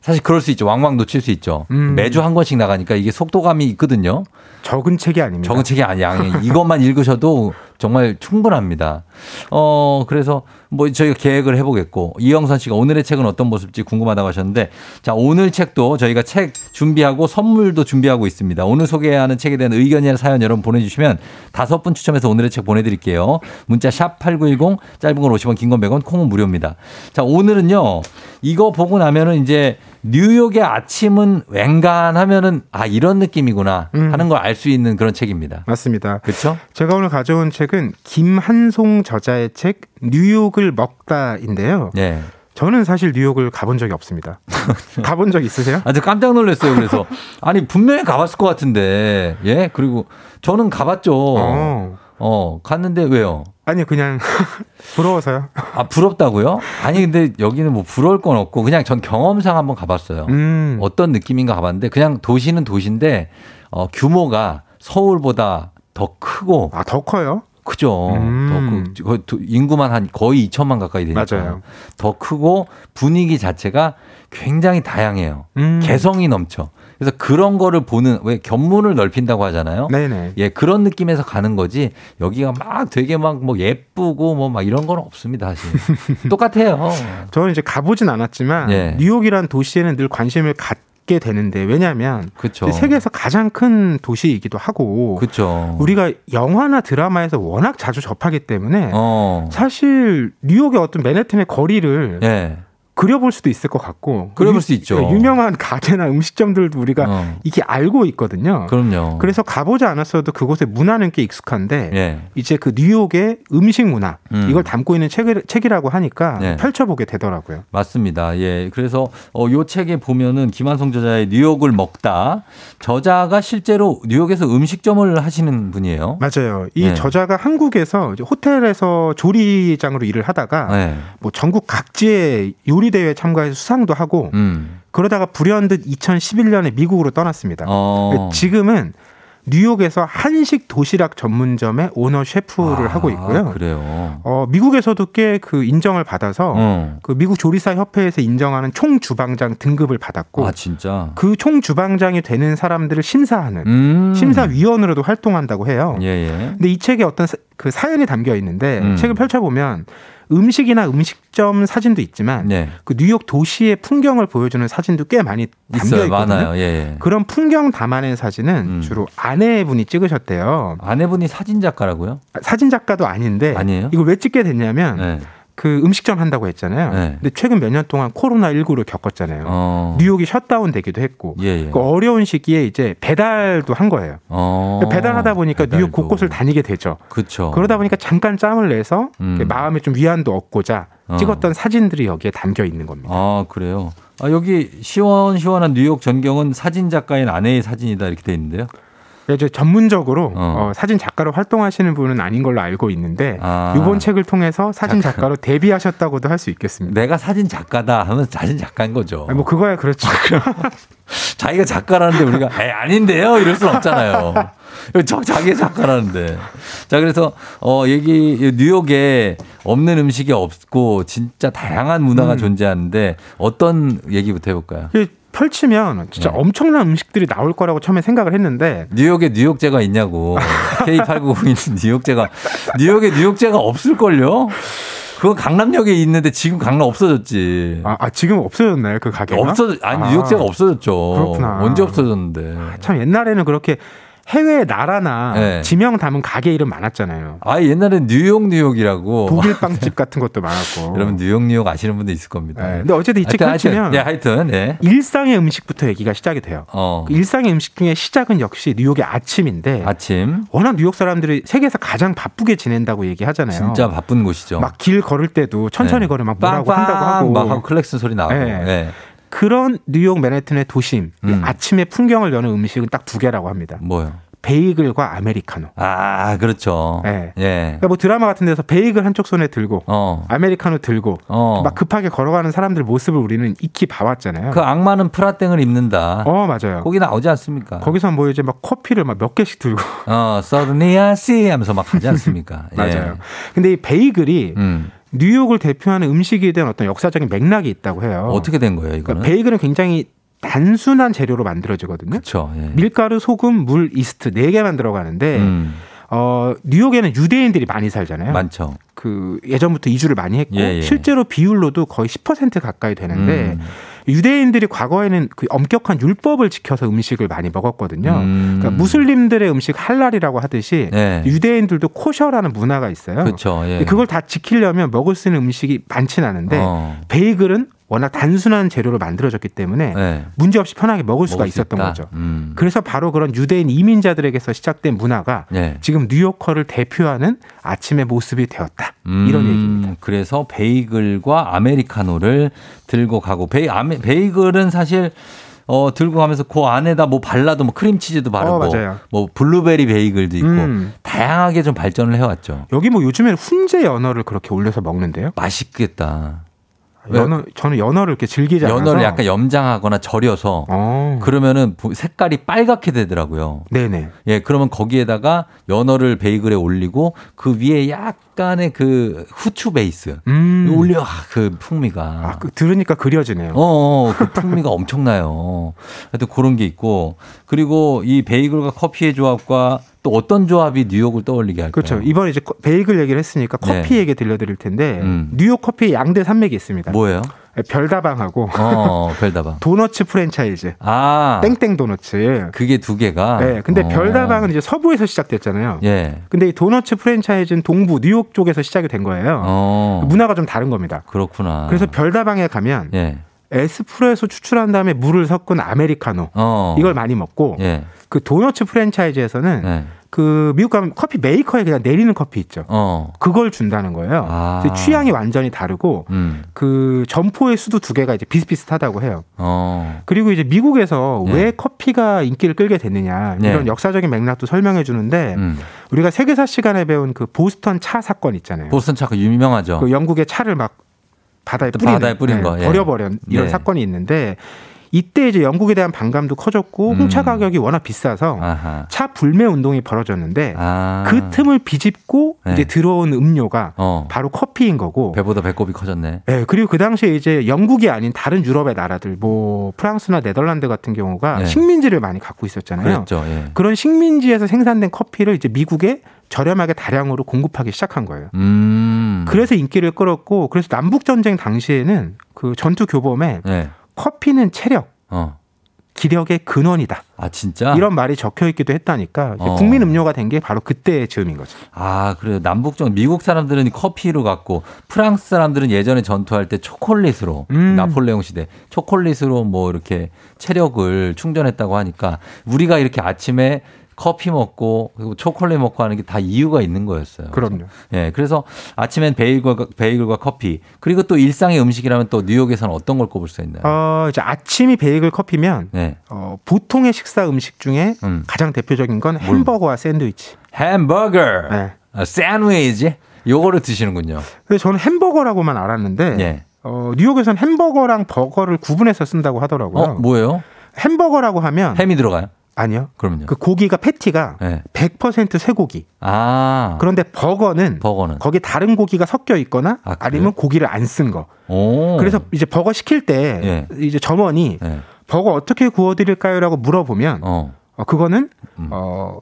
사실 그럴 수 있죠. 왕왕 놓칠 수 있죠. 음. 매주 한 권씩 나가니까 이게 속도감이 있거든요. 적은 책이 아닙니다. 적은 책이 아니야. 이것만 읽으셔도 정말 충분합니다. 어, 그래서 뭐 저희가 계획을 해보겠고, 이영선 씨가 오늘의 책은 어떤 모습일지 궁금하다고 하셨는데, 자, 오늘 책도 저희가 책 준비하고 선물도 준비하고 있습니다. 오늘 소개하는 책에 대한 의견이나 사연 여러분 보내주시면 다섯 분 추첨해서 오늘의 책 보내드릴게요. 문자 샵 8910, 짧은 건 50원, 긴 건 100원, 콩은 무료입니다. 자, 오늘은요, 이거 보고 나면은 이제 뉴욕의 아침은 웬간하면은 아, 이런 느낌이구나 음. 하는 걸 알 수 있는 그런 책입니다. 맞습니다. 그렇죠? 제가 오늘 가져온 책은 김한송 저자의 책 뉴욕을 먹다인데요. 예. 저는 사실 뉴욕을 가본 적이 없습니다. 가본 적 있으세요? 아주 깜짝 놀랐어요. 그래서 아니 분명히 가봤을 것 같은데 예 그리고 저는 가봤죠. 어, 어. 갔는데 왜요? 아니 그냥 부러워서요. 아 부럽다고요? 아니 근데 여기는 뭐 부러울 건 없고 그냥 전 경험상 한번 가봤어요. 음. 어떤 느낌인가 가봤는데 그냥 도시는 도시인데 어, 규모가 서울보다 더 크고 아 더 커요? 크죠. 음. 더 크, 거의 도- 인구만 한 거의 2천만 가까이 되니까 맞아요. 더 크고 분위기 자체가 굉장히 다양해요. 음. 개성이 넘쳐. 그래서 그런 거를 보는 왜 견문을 넓힌다고 하잖아요. 네네. 예, 그런 느낌에서 가는 거지. 여기가 막 되게 막 뭐 예쁘고 뭐 막 이런 건 없습니다, 사실. 똑같아요. 저는 이제 가보진 않았지만 예. 뉴욕이란 도시에는 늘 관심을 갖 게 되는데 왜냐하면 그렇죠. 세계에서 가장 큰 도시이기도 하고 그렇죠. 우리가 영화나 드라마에서 워낙 자주 접하기 때문에 어. 사실 뉴욕의 어떤 맨해튼의 거리를 예. 그려볼 수도 있을 것 같고 그려볼 유- 수 있죠. 유명한 가게나 음식점들도 우리가 어. 이게 알고 있거든요. 그럼요. 그래서 가보지 않았어도 그곳의 문화는 꽤 익숙한데 예. 이제 그 뉴욕의 음식 문화 음. 이걸 담고 있는 책, 책이라고 하니까 네. 펼쳐보게 되더라고요. 맞습니다. 예. 그래서 어, 요 책에 보면은 김한성 저자의 뉴욕을 먹다 저자가 실제로 뉴욕에서 음식점을 하시는 분이에요. 맞아요. 이 네. 저자가 한국에서 호텔에서 조리장으로 일을 하다가 네. 뭐 전국 각지의 요리 대회에 참가해서 수상도 하고 음. 그러다가 불현듯 2011년에 미국으로 떠났습니다. 어. 지금은 뉴욕에서 한식 도시락 전문점의 오너 셰프를 아, 하고 있고요. 그래요. 어, 미국에서도 꽤 그 인정을 받아서 어. 그 미국 조리사 협회에서 인정하는 총 주방장 등급을 받았고 아 진짜. 그총 주방장이 되는 사람들을 심사하는 음. 심사위원으로도 활동한다고 해요. 예, 예. 근데 이 책에 어떤 사, 그 사연이 담겨 있는데 음. 책을 펼쳐 보면 음식이나 음식점 사진도 있지만 네. 그 뉴욕 도시의 풍경을 보여주는 사진도 꽤 많이 담겨 있어요. 있거든요. 예, 예. 그런 풍경 담아낸 사진은 음. 주로 아내분이 찍으셨대요. 아내분이 사진 작가라고요? 사진 작가도 아닌데 아니에요? 이걸 왜 찍게 됐냐면 네. 그 음식점 한다고 했잖아요. 네. 근데 최근 몇 년 동안 코로나 19를 겪었잖아요. 어. 뉴욕이 셧다운 되기도 했고 예, 예. 그 어려운 시기에 이제 배달도 한 거예요. 어. 배달하다 보니까 뉴욕 배달도. 곳곳을 다니게 되죠. 그렇죠. 그러다 보니까 잠깐 짬을 내서 음. 마음에 좀 위안도 얻고자 어. 찍었던 사진들이 여기에 담겨 있는 겁니다. 아, 그래요. 아, 여기 시원시원한 뉴욕 전경은 사진 작가인 아내의 사진이다 이렇게 돼 있는데요. 이제 전문적으로 어. 어, 사진 작가로 활동하시는 분은 아닌 걸로 알고 있는데 아. 이번 책을 통해서 사진 작가로 데뷔하셨다고도 할 수 있겠습니다. 내가 사진 작가다 하면 사진 작가인 거죠. 아니, 뭐 그거야 그렇죠. 자기가 작가라는데 우리가 에 아닌데요 이럴 순 없잖아요. 저 자기 작가라는데. 자 그래서 어 얘기 뉴욕에 없는 음식이 없고 진짜 다양한 문화가 음. 존재하는데 어떤 얘기부터 해볼까요? 이게 펼치면 진짜 네. 엄청난 음식들이 나올 거라고 처음에 생각을 했는데 뉴욕에 뉴욕제가 있냐고. K8991 뉴욕제가 뉴욕에 뉴욕제가 없을걸요? 그거 강남역에 있는데 지금 강남 없어졌지. 아, 아, 지금 없어졌나요 그 가게가? 없어 아니 아, 뉴욕제가 없어졌죠. 그렇구나. 언제 없어졌는데? 참 옛날에는 그렇게 해외 나라나 네. 지명 담은 가게 이름 많았잖아요. 아 옛날엔 뉴욕 뉴욕이라고. 독일 빵집 같은 것도 많았고. 어. 여러분 뉴욕 뉴욕 아시는 분도 있을 겁니다. 네, 근데 어쨌든 이 책 펼치면 네, 하여튼 네. 일상의 음식부터 얘기가 시작이 돼요. 어. 그 일상의 음식 중에 시작은 역시 뉴욕의 아침인데 아침 워낙 뉴욕 사람들이 세계에서 가장 바쁘게 지낸다고 얘기하잖아요. 진짜 바쁜 곳이죠. 막 길 걸을 때도 천천히 네. 걸으면 막 뭐라고 한다고 하고 막 하고 클렉슨 소리 나고. 네. 네. 그런 뉴욕 맨해튼의 도심 이 음. 아침의 풍경을 여는 음식은 딱 두 개라고 합니다. 뭐요? 베이글과 아메리카노. 아, 그렇죠. 예. 예. 그러니까 뭐 드라마 같은 데서 베이글 한쪽 손에 들고 어. 아메리카노 들고 어. 막 급하게 걸어가는 사람들 모습을 우리는 익히 봐왔잖아요. 그 악마는 프라땡을 입는다. 어 맞아요. 거기 나오지 않습니까? 거기서 뭐 이제 막 커피를 막 몇 개씩 들고 어, 서드니아씨 하면서 막 가지 않습니까? 예. 맞아요. 근데 이 베이글이 음. 뉴욕을 대표하는 음식에 대한 어떤 역사적인 맥락이 있다고 해요. 어떻게 된 거예요, 이거는? 그러니까 베이글은 굉장히 단순한 재료로 만들어지거든요. 그렇죠. 예. 밀가루, 소금, 물, 이스트 네 개만 들어가는데 음, 어, 뉴욕에는 유대인들이 많이 살잖아요. 많죠. 그 예전부터 이주를 많이 했고 예, 예. 실제로 비율로도 거의 10% 가까이 되는데 음. 유대인들이 과거에는 그 엄격한 율법을 지켜서 음식을 많이 먹었거든요. 음. 그러니까 무슬림들의 음식 할랄이라고 하듯이 네. 유대인들도 코셔라는 문화가 있어요. 그렇죠. 예. 그걸 다 지키려면 먹을 수 있는 음식이 많지는 않은데 어. 베이글은 워낙 단순한 재료로 만들어졌기 때문에 네. 문제 없이 편하게 먹을 수가 먹을 수 있었던 있다? 거죠. 음. 그래서 바로 그런 유대인 이민자들에게서 시작된 문화가 네. 지금 뉴요커를 대표하는 아침의 모습이 되었다. 음, 이런 얘기입니다. 그래서 베이글과 아메리카노를 들고 가고 베이 아메, 베이글은 사실 어 들고 가면서 그 안에다 뭐 발라도 뭐 크림치즈도 바르고 어. 뭐 블루베리 베이글도 있고 음. 다양하게 좀 발전을 해왔죠. 여기 뭐 요즘에는 훈제 연어를 그렇게 올려서 먹는데요. 맛있겠다. 왜? 연어 저는 연어를 이렇게 즐기지 않아서 연어를 약간 염장하거나 절여서 어. 그러면은 부- 색깔이 빨갛게 되더라고요. 네네. 예, 그러면 거기에다가 연어를 베이글에 올리고 그 위에 약간의 그 후추 베이스 음. 올려 아, 그 풍미가 아, 그, 들으니까 그려지네요. 어, 어, 그 풍미가 엄청나요. 하여튼 그런 게 있고 그리고 이 베이글과 커피의 조합과 또 어떤 조합이 뉴욕을 떠올리게 할까요? 그렇죠. 이번에 이제 커- 베이글 얘기를 했으니까 커피 네. 얘기 들려드릴 텐데 음. 뉴욕 커피 양대 산맥이 있습니다. 뭐예요? 별다방하고 어, 별다방. 도너츠 프랜차이즈. 아, 땡땡 도너츠. 그게 두 개가. 네, 근데 어. 별다방은 이제 서부에서 시작됐잖아요. 예. 근데 이 도너츠 프랜차이즈는 동부 뉴욕 쪽에서 시작이 된 거예요. 어. 문화가 좀 다른 겁니다. 그렇구나. 그래서 별다방에 가면 예. 에스프레소 추출한 다음에 물을 섞은 아메리카노 어. 이걸 많이 먹고 예. 그 도너츠 프랜차이즈에서는 예. 그 미국 가면 커피 메이커에 그냥 내리는 커피 있죠. 어. 그걸 준다는 거예요. 아. 취향이 완전히 다르고 음. 그 점포의 수도 두 개가 이제 비슷비슷하다고 해요. 어. 그리고 이제 미국에서 네. 왜 커피가 인기를 끌게 됐느냐 네. 이런 역사적인 맥락도 설명해 주는데 음. 우리가 세계사 시간에 배운 그 보스턴 차 사건 있잖아요. 보스턴 차가 유명하죠. 그 영국의 차를 막 바다에 또 뿌리는 바다에 뿌린 거, 예. 버려버려 이런 네. 사건이 있는데 이때 이제 영국에 대한 반감도 커졌고 음. 홍차 가격이 워낙 비싸서 아하. 차 불매 운동이 벌어졌는데 아. 그 틈을 비집고 네. 이제 들어온 음료가 어. 바로 커피인 거고. 배보다 배꼽이 커졌네. 예, 그리고 그 당시에 이제 영국이 아닌 다른 유럽의 나라들, 뭐 프랑스나 네덜란드 같은 경우가 네. 식민지를 많이 갖고 있었잖아요. 그랬죠. 예. 그런 식민지에서 생산된 커피를 이제 미국에 저렴하게 다량으로 공급하기 시작한 거예요. 음. 그래서 인기를 끌었고, 그래서 남북 전쟁 당시에는 그 전투 교범에 예. 커피는 체력, 어. 기력의 근원이다. 아, 진짜? 이런 말이 적혀 있기도 했다니까 어. 국민 음료가 된 게 바로 그때의 즈음인 거죠. 아, 그래요. 남북정 미국 사람들은 커피로 갔고 프랑스 사람들은 예전에 전투할 때 초콜릿으로 음. 나폴레옹 시대 초콜릿으로 뭐 이렇게 체력을 충전했다고 하니까 우리가 이렇게 아침에 커피 먹고 그리고 초콜릿 먹고 하는 게 다 이유가 있는 거였어요. 그럼요. 예, 그래서 아침엔 베이글과, 베이글과 커피 그리고 또 일상의 음식이라면 또 뉴욕에서는 어떤 걸 꼽을 수 있나요? 어, 이제 아침이 베이글 커피면 네, 어, 보통의 식사 음식 중에 음. 가장 대표적인 건 햄버거와 샌드위치. 햄버거, 네. 아, 샌드위치 요거를 드시는군요. 그래서 저는 햄버거라고만 알았는데 예. 어, 뉴욕에서는 햄버거랑 버거를 구분해서 쓴다고 하더라고요. 어, 뭐예요? 햄버거라고 하면 햄이 들어가요? 아니요. 그럼요. 그 고기가 패티가 네. 100% 쇠고기. 아, 그런데 버거는 버거는. 거기 다른 고기가 섞여 있거나 아? 아니면 고기를 안 쓴 거. 오. 그래서 이제 버거 시킬 때 예. 이제 점원이 예. 버거 어떻게 구워 드릴까요라고 물어보면 어. 어, 그거는 음. 어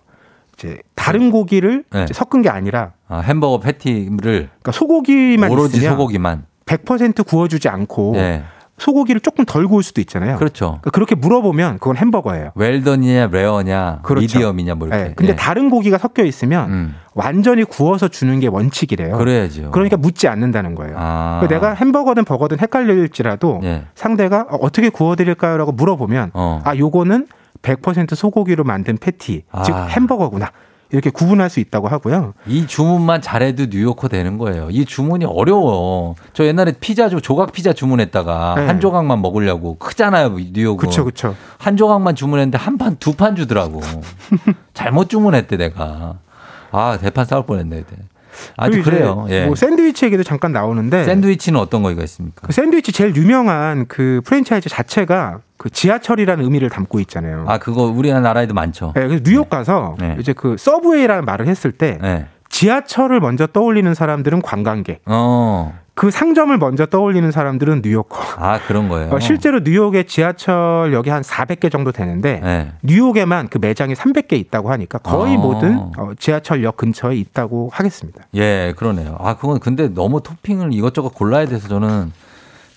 이제 다른 고기를 네. 이제 섞은 게 아니라 아, 햄버거 패티를 그러니까 소고기만 오로지 있으면 소고기만. 100% 구워주지 않고 예. 소고기를 조금 덜 구울 수도 있잖아요. 그렇죠. 그렇게 물어보면 그건 햄버거예요. 웰던이냐 레어냐 그렇죠. 미디엄이냐 뭐 이렇게. 네, 근데 예. 다른 고기가 섞여 있으면 음. 완전히 구워서 주는 게 원칙이래요. 그래야죠. 그러니까 묻지 않는다는 거예요. 아. 그래서 내가 햄버거든 버거든 헷갈릴지라도 예. 상대가 어, 어떻게 구워드릴까요라고 물어보면 어. 아 요거는 100% 소고기로 만든 패티 즉 아. 햄버거구나 이렇게 구분할 수 있다고 하고요. 이 주문만 잘해도 뉴요커 되는 거예요. 이 주문이 어려워. 저 옛날에 피자 좀 조각 피자 주문했다가 네. 한 조각만 먹으려고 크잖아요, 뉴욕은. 그쵸, 그쵸. 한 조각만 주문했는데 한 판 두 판 주더라고. 잘못 주문했대 내가. 아 대판 싸울 뻔했네. 아주 그래요. 예. 뭐 샌드위치 얘기도 잠깐 나오는데 샌드위치는 어떤 거가 있습니까? 그 샌드위치 제일 유명한 그 프랜차이즈 자체가 그 지하철이라는 의미를 담고 있잖아요. 아 그거 우리나라에도 많죠. 네, 그래서 뉴욕 가서 네. 이제 그 서브웨이라는 말을 했을 때 네. 지하철을 먼저 떠올리는 사람들은 관광객, 어. 그 상점을 먼저 떠올리는 사람들은 뉴요커. 아 그런 거예요. 어, 실제로 뉴욕의 지하철역이 한 400개 정도 되는데 네. 뉴욕에만 그 매장이 300개 있다고 하니까 거의 어. 모든 어, 지하철역 근처에 있다고 하겠습니다. 예, 그러네요. 아, 그건 근데 너무 토핑을 이것저것 골라야 돼서 저는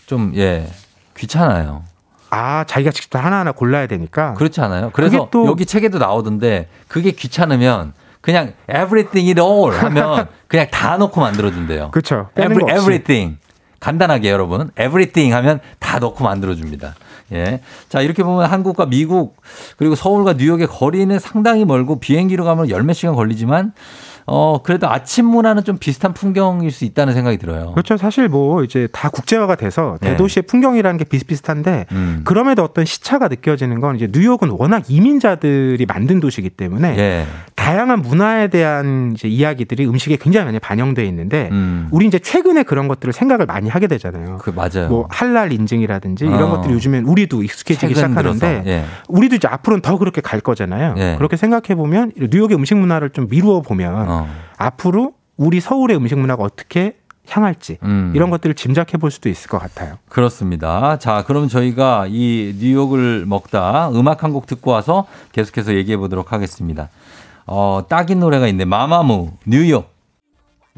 좀, 예, 귀찮아요. 아, 자기가 직접 하나하나 골라야 되니까. 그렇지 않아요? 그래서 또- 여기 책에도 나오던데 그게 귀찮으면 그냥 everything it all 하면 그냥 다 넣고 만들어준대요. 그렇죠. Every, everything. 간단하게 여러분. everything 하면 다 넣고 만들어줍니다. 예. 자, 이렇게 보면 한국과 미국 그리고 서울과 뉴욕의 거리는 상당히 멀고 비행기로 가면 열 몇 시간 걸리지만 어, 그래도 아침 문화는 좀 비슷한 풍경일 수 있다는 생각이 들어요. 그렇죠. 사실 뭐 이제 다 국제화가 돼서 네. 대도시의 풍경이라는 게 비슷비슷한데 음. 그럼에도 어떤 시차가 느껴지는 건 이제 뉴욕은 워낙 이민자들이 만든 도시이기 때문에 예. 다양한 문화에 대한 이제 이야기들이 음식에 굉장히 많이 반영돼 있는데 음. 우리 이제 최근에 그런 것들을 생각을 많이 하게 되잖아요. 그 맞아요. 뭐 할랄 인증이라든지 어. 이런 것들이 요즘엔 우리도 익숙해지기 시작하는데 예. 우리도 이제 앞으로는 더 그렇게 갈 거잖아요. 예. 그렇게 생각해 보면 뉴욕의 음식 문화를 좀 미루어 보면 어. 앞으로 우리 서울의 음식 문화가 어떻게 향할지 음. 이런 것들을 짐작해 볼 수도 있을 것 같아요. 그렇습니다. 자, 그럼 저희가 이 뉴욕을 먹다 음악 한 곡 듣고 와서 계속해서 얘기해 보도록 하겠습니다. 어, 딱인 노래가 있네. 마마무, 뉴욕.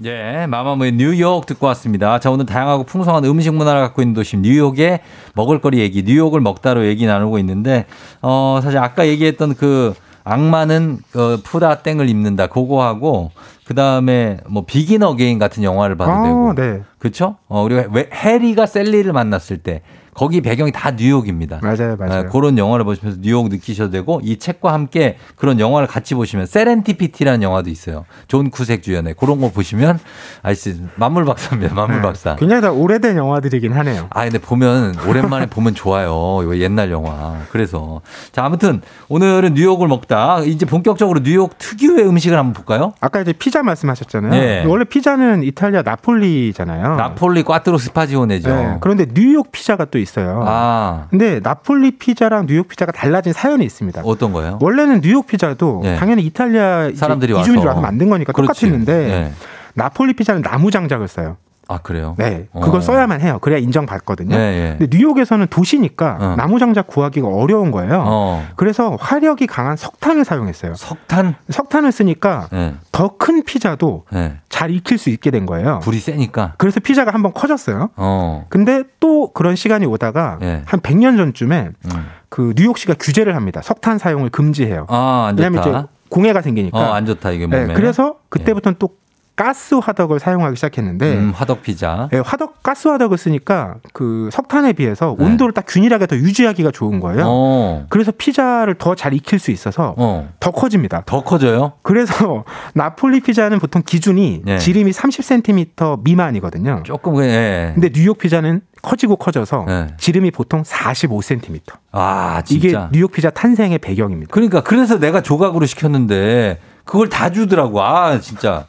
예, 마마무의 뉴욕 듣고 왔습니다. 자, 오늘 다양하고 풍성한 음식 문화를 갖고 있는 도시 뉴욕의 먹을거리 얘기, 뉴욕을 먹다로 얘기 나누고 있는데, 어, 사실 아까 얘기했던 그 악마는 그 프라 땡을 입는다. 그거하고, 그 다음에 뭐 비긴 어게인 같은 영화를 봐도 아, 되고. 네. 그렇죠? 어, 우리가 왜 해리가 샐리를 만났을 때 거기 배경이 다 뉴욕입니다. 맞아요, 맞아요. 아, 그런 영화를 보시면서 뉴욕 느끼셔도 되고 이 책과 함께 그런 영화를 같이 보시면 세렌디피티라는 영화도 있어요. 존 쿠색 주연의 그런 거 보시면 아이씨 만물 박사입니다. 만물 네. 박사. 굉장히 다 오래된 영화들이긴 하네요. 아, 근데 보면 오랜만에 보면 좋아요. 이거 옛날 영화. 그래서 자 아무튼 오늘은 뉴욕을 먹다 이제 본격적으로 뉴욕 특유의 음식을 한번 볼까요? 아까 이제 피자 말씀하셨잖아요. 네. 원래 피자는 이탈리아 나폴리잖아요. 나폴리 quattro stagione죠. 네. 그런데 뉴욕 피자가 또 있어요. 아 근데 나폴리 피자랑 뉴욕 피자가 달라진 사연이 있습니다. 어떤 거예요? 원래는 뉴욕 피자도 네. 당연히 이탈리아 사람들이 이제 이주민들이 와서. 만든 거니까 그렇지. 똑같았는데 네. 나폴리 피자는 나무 장작을 써요. 아 그래요? 네, 그걸 어. 써야만 해요. 그래야 인정받거든요. 네, 예. 근데 뉴욕에서는 도시니까 어. 나무 장작 구하기가 어려운 거예요. 어. 그래서 화력이 강한 석탄을 사용했어요. 석탄? 석탄을 쓰니까 네. 더 큰 피자도 네. 잘 익힐 수 있게 된 거예요. 불이 세니까. 그래서 피자가 한번 커졌어요. 어. 근데 또 그런 시간이 오다가 예. 한 100년 전쯤에 음. 그 뉴욕시가 규제를 합니다. 석탄 사용을 금지해요. 아, 안 왜냐하면 이제. 공해가 생기니까. 어, 안 좋다 이게 몸에. 네, 그래서 그때부터는 또 가스 화덕을 사용하기 시작했는데 음, 화덕 피자. 네, 화덕 가스 화덕을 쓰니까 그 석탄에 비해서 네. 온도를 딱 균일하게 더 유지하기가 좋은 거예요. 어. 그래서 피자를 더 잘 익힐 수 있어서 어. 더 커집니다. 더 커져요? 그래서 나폴리 피자는 보통 기준이 네. 지름이 30cm 미만이거든요. 조금 예. 근데 뉴욕 피자는 커지고 커져서 네. 지름이 보통 45cm. 아, 이게 진짜. 뉴욕 피자 탄생의 배경입니다. 그러니까 그래서 내가 조각으로 시켰는데 그걸 다 주더라고. 아, 진짜.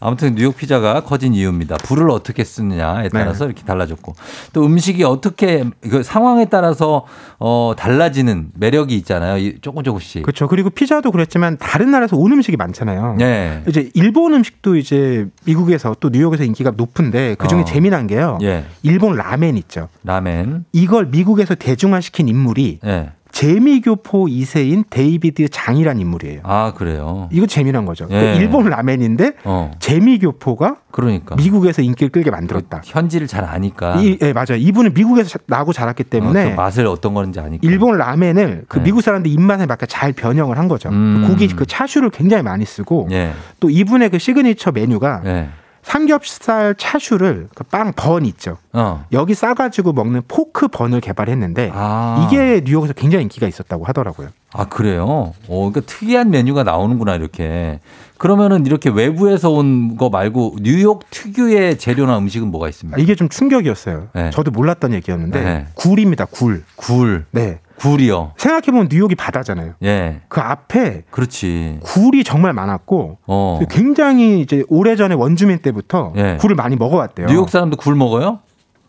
아무튼 뉴욕 피자가 커진 이유입니다. 불을 어떻게 쓰느냐에 따라서 이렇게 달라졌고 또 음식이 어떻게 그 상황에 따라서 어 달라지는 매력이 있잖아요. 이- 조금 조금씩. 그렇죠. 그리고 피자도 그랬지만 다른 나라에서 온 음식이 많잖아요. 네. 이제 일본 음식도 이제 미국에서 또 뉴욕에서 인기가 높은데 그 중에 어. 재미난 게요. 예. 일본 라멘 있죠. 라멘. 이걸 미국에서 대중화시킨 인물이 예. 재미교포 2세인 데이비드 장이란 인물이에요. 아, 그래요. 이거 재미난 거죠. 예. 그러니까 일본 라멘인데 어. 재미교포가 그러니까. 미국에서 인기를 끌게 만들었다. 현지를 잘 아니까. 이, 예, 맞아요. 이분은 미국에서 자- 나고 자랐기 어, 때문에 그 맛을 어떤 건지 아니까. 일본 라멘을 그 네. 미국 사람들 입맛에 맞게 잘 변형을 한 거죠. 음. 고기 그 차슈를 굉장히 많이 쓰고 예. 또 이분의 그 시그니처 메뉴가 예. 삼겹살 차슈를 그 빵 번 있죠. 어. 여기 싸가지고 먹는 포크 번을 개발했는데 아. 이게 뉴욕에서 굉장히 인기가 있었다고 하더라고요. 아, 그래요? 어, 그러니까 특이한 메뉴가 나오는구나, 이렇게. 그러면은 이렇게 외부에서 온 거 말고 뉴욕 특유의 재료나 음식은 뭐가 있습니까? 아, 이게 좀 충격이었어요. 네. 저도 몰랐던 얘기였는데 네. 굴입니다. 굴. 굴. 네. 굴이요. 생각해보면 뉴욕이 바다잖아요. 예. 그 앞에 그렇지. 굴이 정말 많았고 어. 굉장히 이제 오래전에 원주민 때부터 예. 굴을 많이 먹어왔대요. 뉴욕 사람도 굴 먹어요?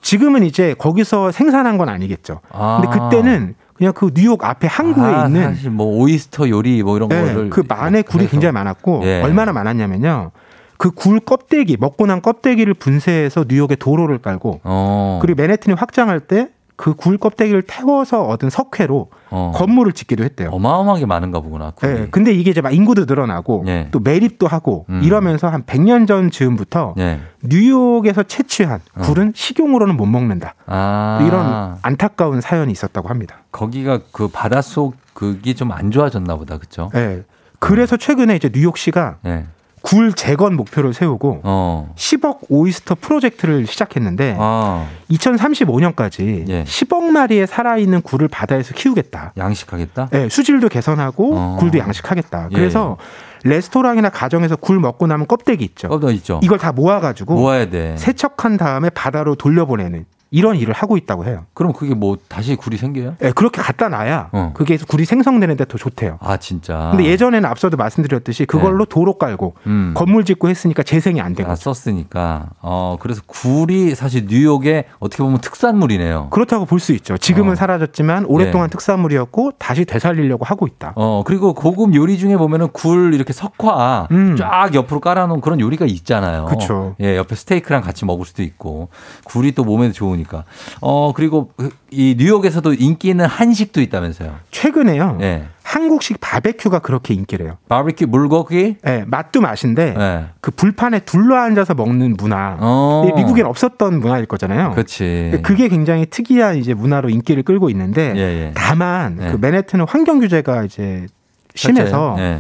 지금은 이제 거기서 생산한 건 아니겠죠. 아. 근데 그때는 그냥 그 뉴욕 앞에 항구에 아, 있는 사실 뭐 oyster 요리 뭐 이런 네, 거를 그 만에 굴이 해서. 굉장히 많았고 예. 얼마나 많았냐면요. 그 굴 껍데기 먹고 난 껍데기를 분쇄해서 뉴욕에 도로를 깔고 어. 그리고 맨해튼이 확장할 때 그 굴 껍데기를 태워서 얻은 석회로 어. 건물을 짓기도 했대요. 어마어마하게 많은가 보구나. 굴이. 예, 근데 이게 이제 막 인구도 늘어나고 예. 또 매립도 하고 음. 이러면서 한 100년 전 즈음부터 예. 뉴욕에서 채취한 굴은 식용으로는 못 먹는다. 어. 아. 이런 안타까운 사연이 있었다고 합니다. 거기가 그 바닷속 그게 좀 안 좋아졌나 보다. 그쵸? 예. 그래서 최근에 이제 뉴욕시가 예. 굴 재건 목표를 세우고 어. 10억 오이스터 프로젝트를 시작했는데 아. 2035년까지 예. 10억 마리의 살아있는 굴을 바다에서 키우겠다. 양식하겠다? 예, 수질도 개선하고 어. 굴도 양식하겠다. 예. 그래서 레스토랑이나 가정에서 굴 먹고 남은 껍데기 있죠. 껍도 있죠. 이걸 다 모아가지고 모아야 돼. 세척한 다음에 바다로 돌려보내는 이런 일을 하고 있다고 해요. 그럼 그게 뭐 다시 굴이 생겨요? 예, 그렇게 갖다 놔야 어. 그게 굴이 생성되는데 더 좋대요. 아, 진짜. 근데 예전에는 앞서도 말씀드렸듯이 그걸로 도로 깔고 음. 건물 짓고 했으니까 재생이 안된 아. 썼으니까. 어, 그래서 굴이 사실 뉴욕의 어떻게 보면 특산물이네요. 그렇다고 볼 수 있죠. 지금은 어. 사라졌지만 오랫동안 예. 특산물이었고 다시 되살리려고 하고 있다. 어, 그리고 고급 요리 중에 보면은 굴 이렇게 석화 음. 쫙 옆으로 깔아놓은 그런 요리가 있잖아요. 그쵸. 예, 옆에 스테이크랑 같이 먹을 수도 있고. 굴이 또 몸에 좋으니까. 어, 그리고 그- 이 뉴욕에서도 인기 있는 한식도 있다면서요. 최근에요. 예. 한국식 바베큐가 그렇게 인기래요. 바비큐 물고기? 예, 맛도 맛인데 예. 그 불판에 둘러 앉아서 먹는 문화. 어. 미국엔 없었던 문화일 거잖아요. 그렇지. 그게 굉장히 특이한 이제 문화로 인기를 끌고 있는데 예, 예. 다만 예. 그 맨해튼은 환경 규제가 이제 심해서 예.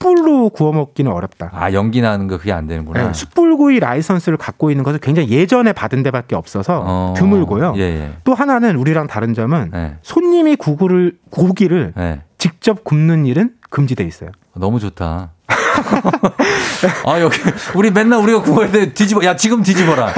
숯불로 구워 먹기는 어렵다. 아, 연기 나는 거 그게 안 되는구나. 네, 숯불구이 라이선스를 갖고 있는 것은 굉장히 예전에 받은 데밖에 없어서 어. 드물고요. 예, 예. 또 하나는 우리랑 다른 점은 예. 손님이 구구를 고기를 예. 직접 굽는 일은 금지돼 있어요. 너무 좋다. 아, 여기, 우리 맨날 우리가 구워야 돼. 뒤집어. 야, 지금 뒤집어라.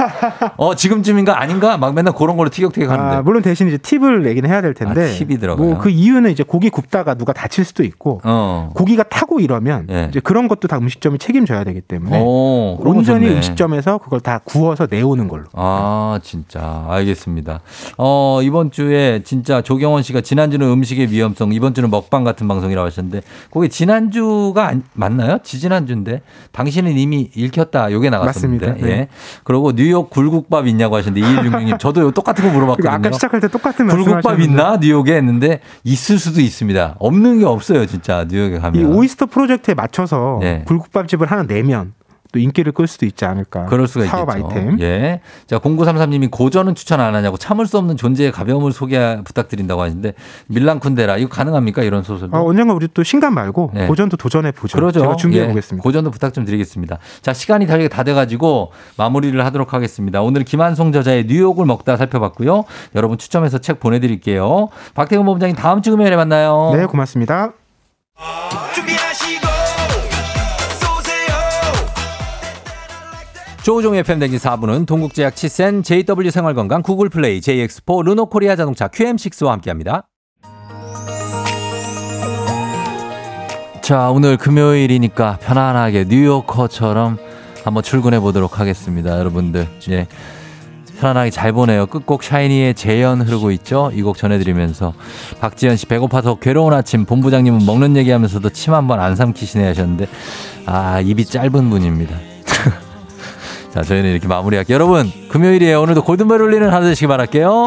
어, 지금쯤인가? 아닌가? 막 맨날 그런 걸로 티격태격 하는데. 아, 물론 대신 이제 팁을 내긴 해야 될 텐데. 아, 팁이 들어가요? 뭐 그 이유는 이제 고기 굽다가 누가 다칠 수도 있고 어. 고기가 타고 이러면 예. 이제 그런 것도 다 음식점이 책임져야 되기 때문에 오, 온전히. 음식점에서 그걸 다 구워서 내오는 걸로. 아, 진짜. 알겠습니다. 어, 이번 주에 진짜 조경원 씨가 지난주는 음식의 위험성, 이번 주는 먹방 같은 방송이라고 하셨는데, 그게 지난주가 안- 맞나요? 지지난주인데. 당신은 이미 읽혔다. 요게 나갔었는데. 맞습니다. 네. 예. 그리고 뉴욕 굴국밥 있냐고 하셨는데, 2166님. 저도 똑같은 거 물어봤거든요. 아까 시작할 때 똑같은 굴국밥 말씀하셨는데 있나? 뉴욕에 했는데, 있을 수도 있습니다. 없는 게 없어요, 진짜. 뉴욕에 가면. 이 오이스터 프로젝트에 맞춰서 네. 굴국밥집을 하나 내면 또 인기를 끌 수도 있지 않을까. 그럴 수가 사업 있겠죠. 아이템. 예. 자, 0933님이 고전은 추천 안 하냐고 참을 수 없는 존재의 가벼움을 소개 부탁드린다고 하시는데 밀란 쿤데라 이거 가능합니까? 이런 소설도. 아, 언젠가 우리 또 신간 말고 네. 고전도 도전해 보죠. 그러죠. 제가 준비해 예. 보겠습니다. 고전도 부탁 좀 드리겠습니다. 자, 시간이 다, 다 돼 가지고 마무리를 하도록 하겠습니다. 오늘 김한송 저자의 뉴욕을 먹다 살펴봤고요. 여러분 추첨해서 책 보내 드릴게요. 박태근 본부장님 다음 주 금요일에 만나요. 네, 고맙습니다. 준비하 조우종 FM 댕진 4부는 동국제약 치센, JW 생활건강, 구글 플레이, JX4, 르노코리아 자동차, QM6와 함께합니다. 자, 오늘 금요일이니까 편안하게 뉴요커처럼 한번 출근해 보도록 하겠습니다. 여러분들. 예. 편안하게 잘 보내요. 끝곡 샤이니의 재현 흐르고 있죠? 이 곡 전해드리면서 박지현 씨 배고파서 괴로운 아침 본부장님은 먹는 얘기 하면서도 침 한 번 안 삼키시네 하셨는데 아 입이 짧은 분입니다. 자 저희는 이렇게 마무리할게요. 여러분 금요일이에요. 오늘도 골든벨 울리는 하루 되시기 바랄게요.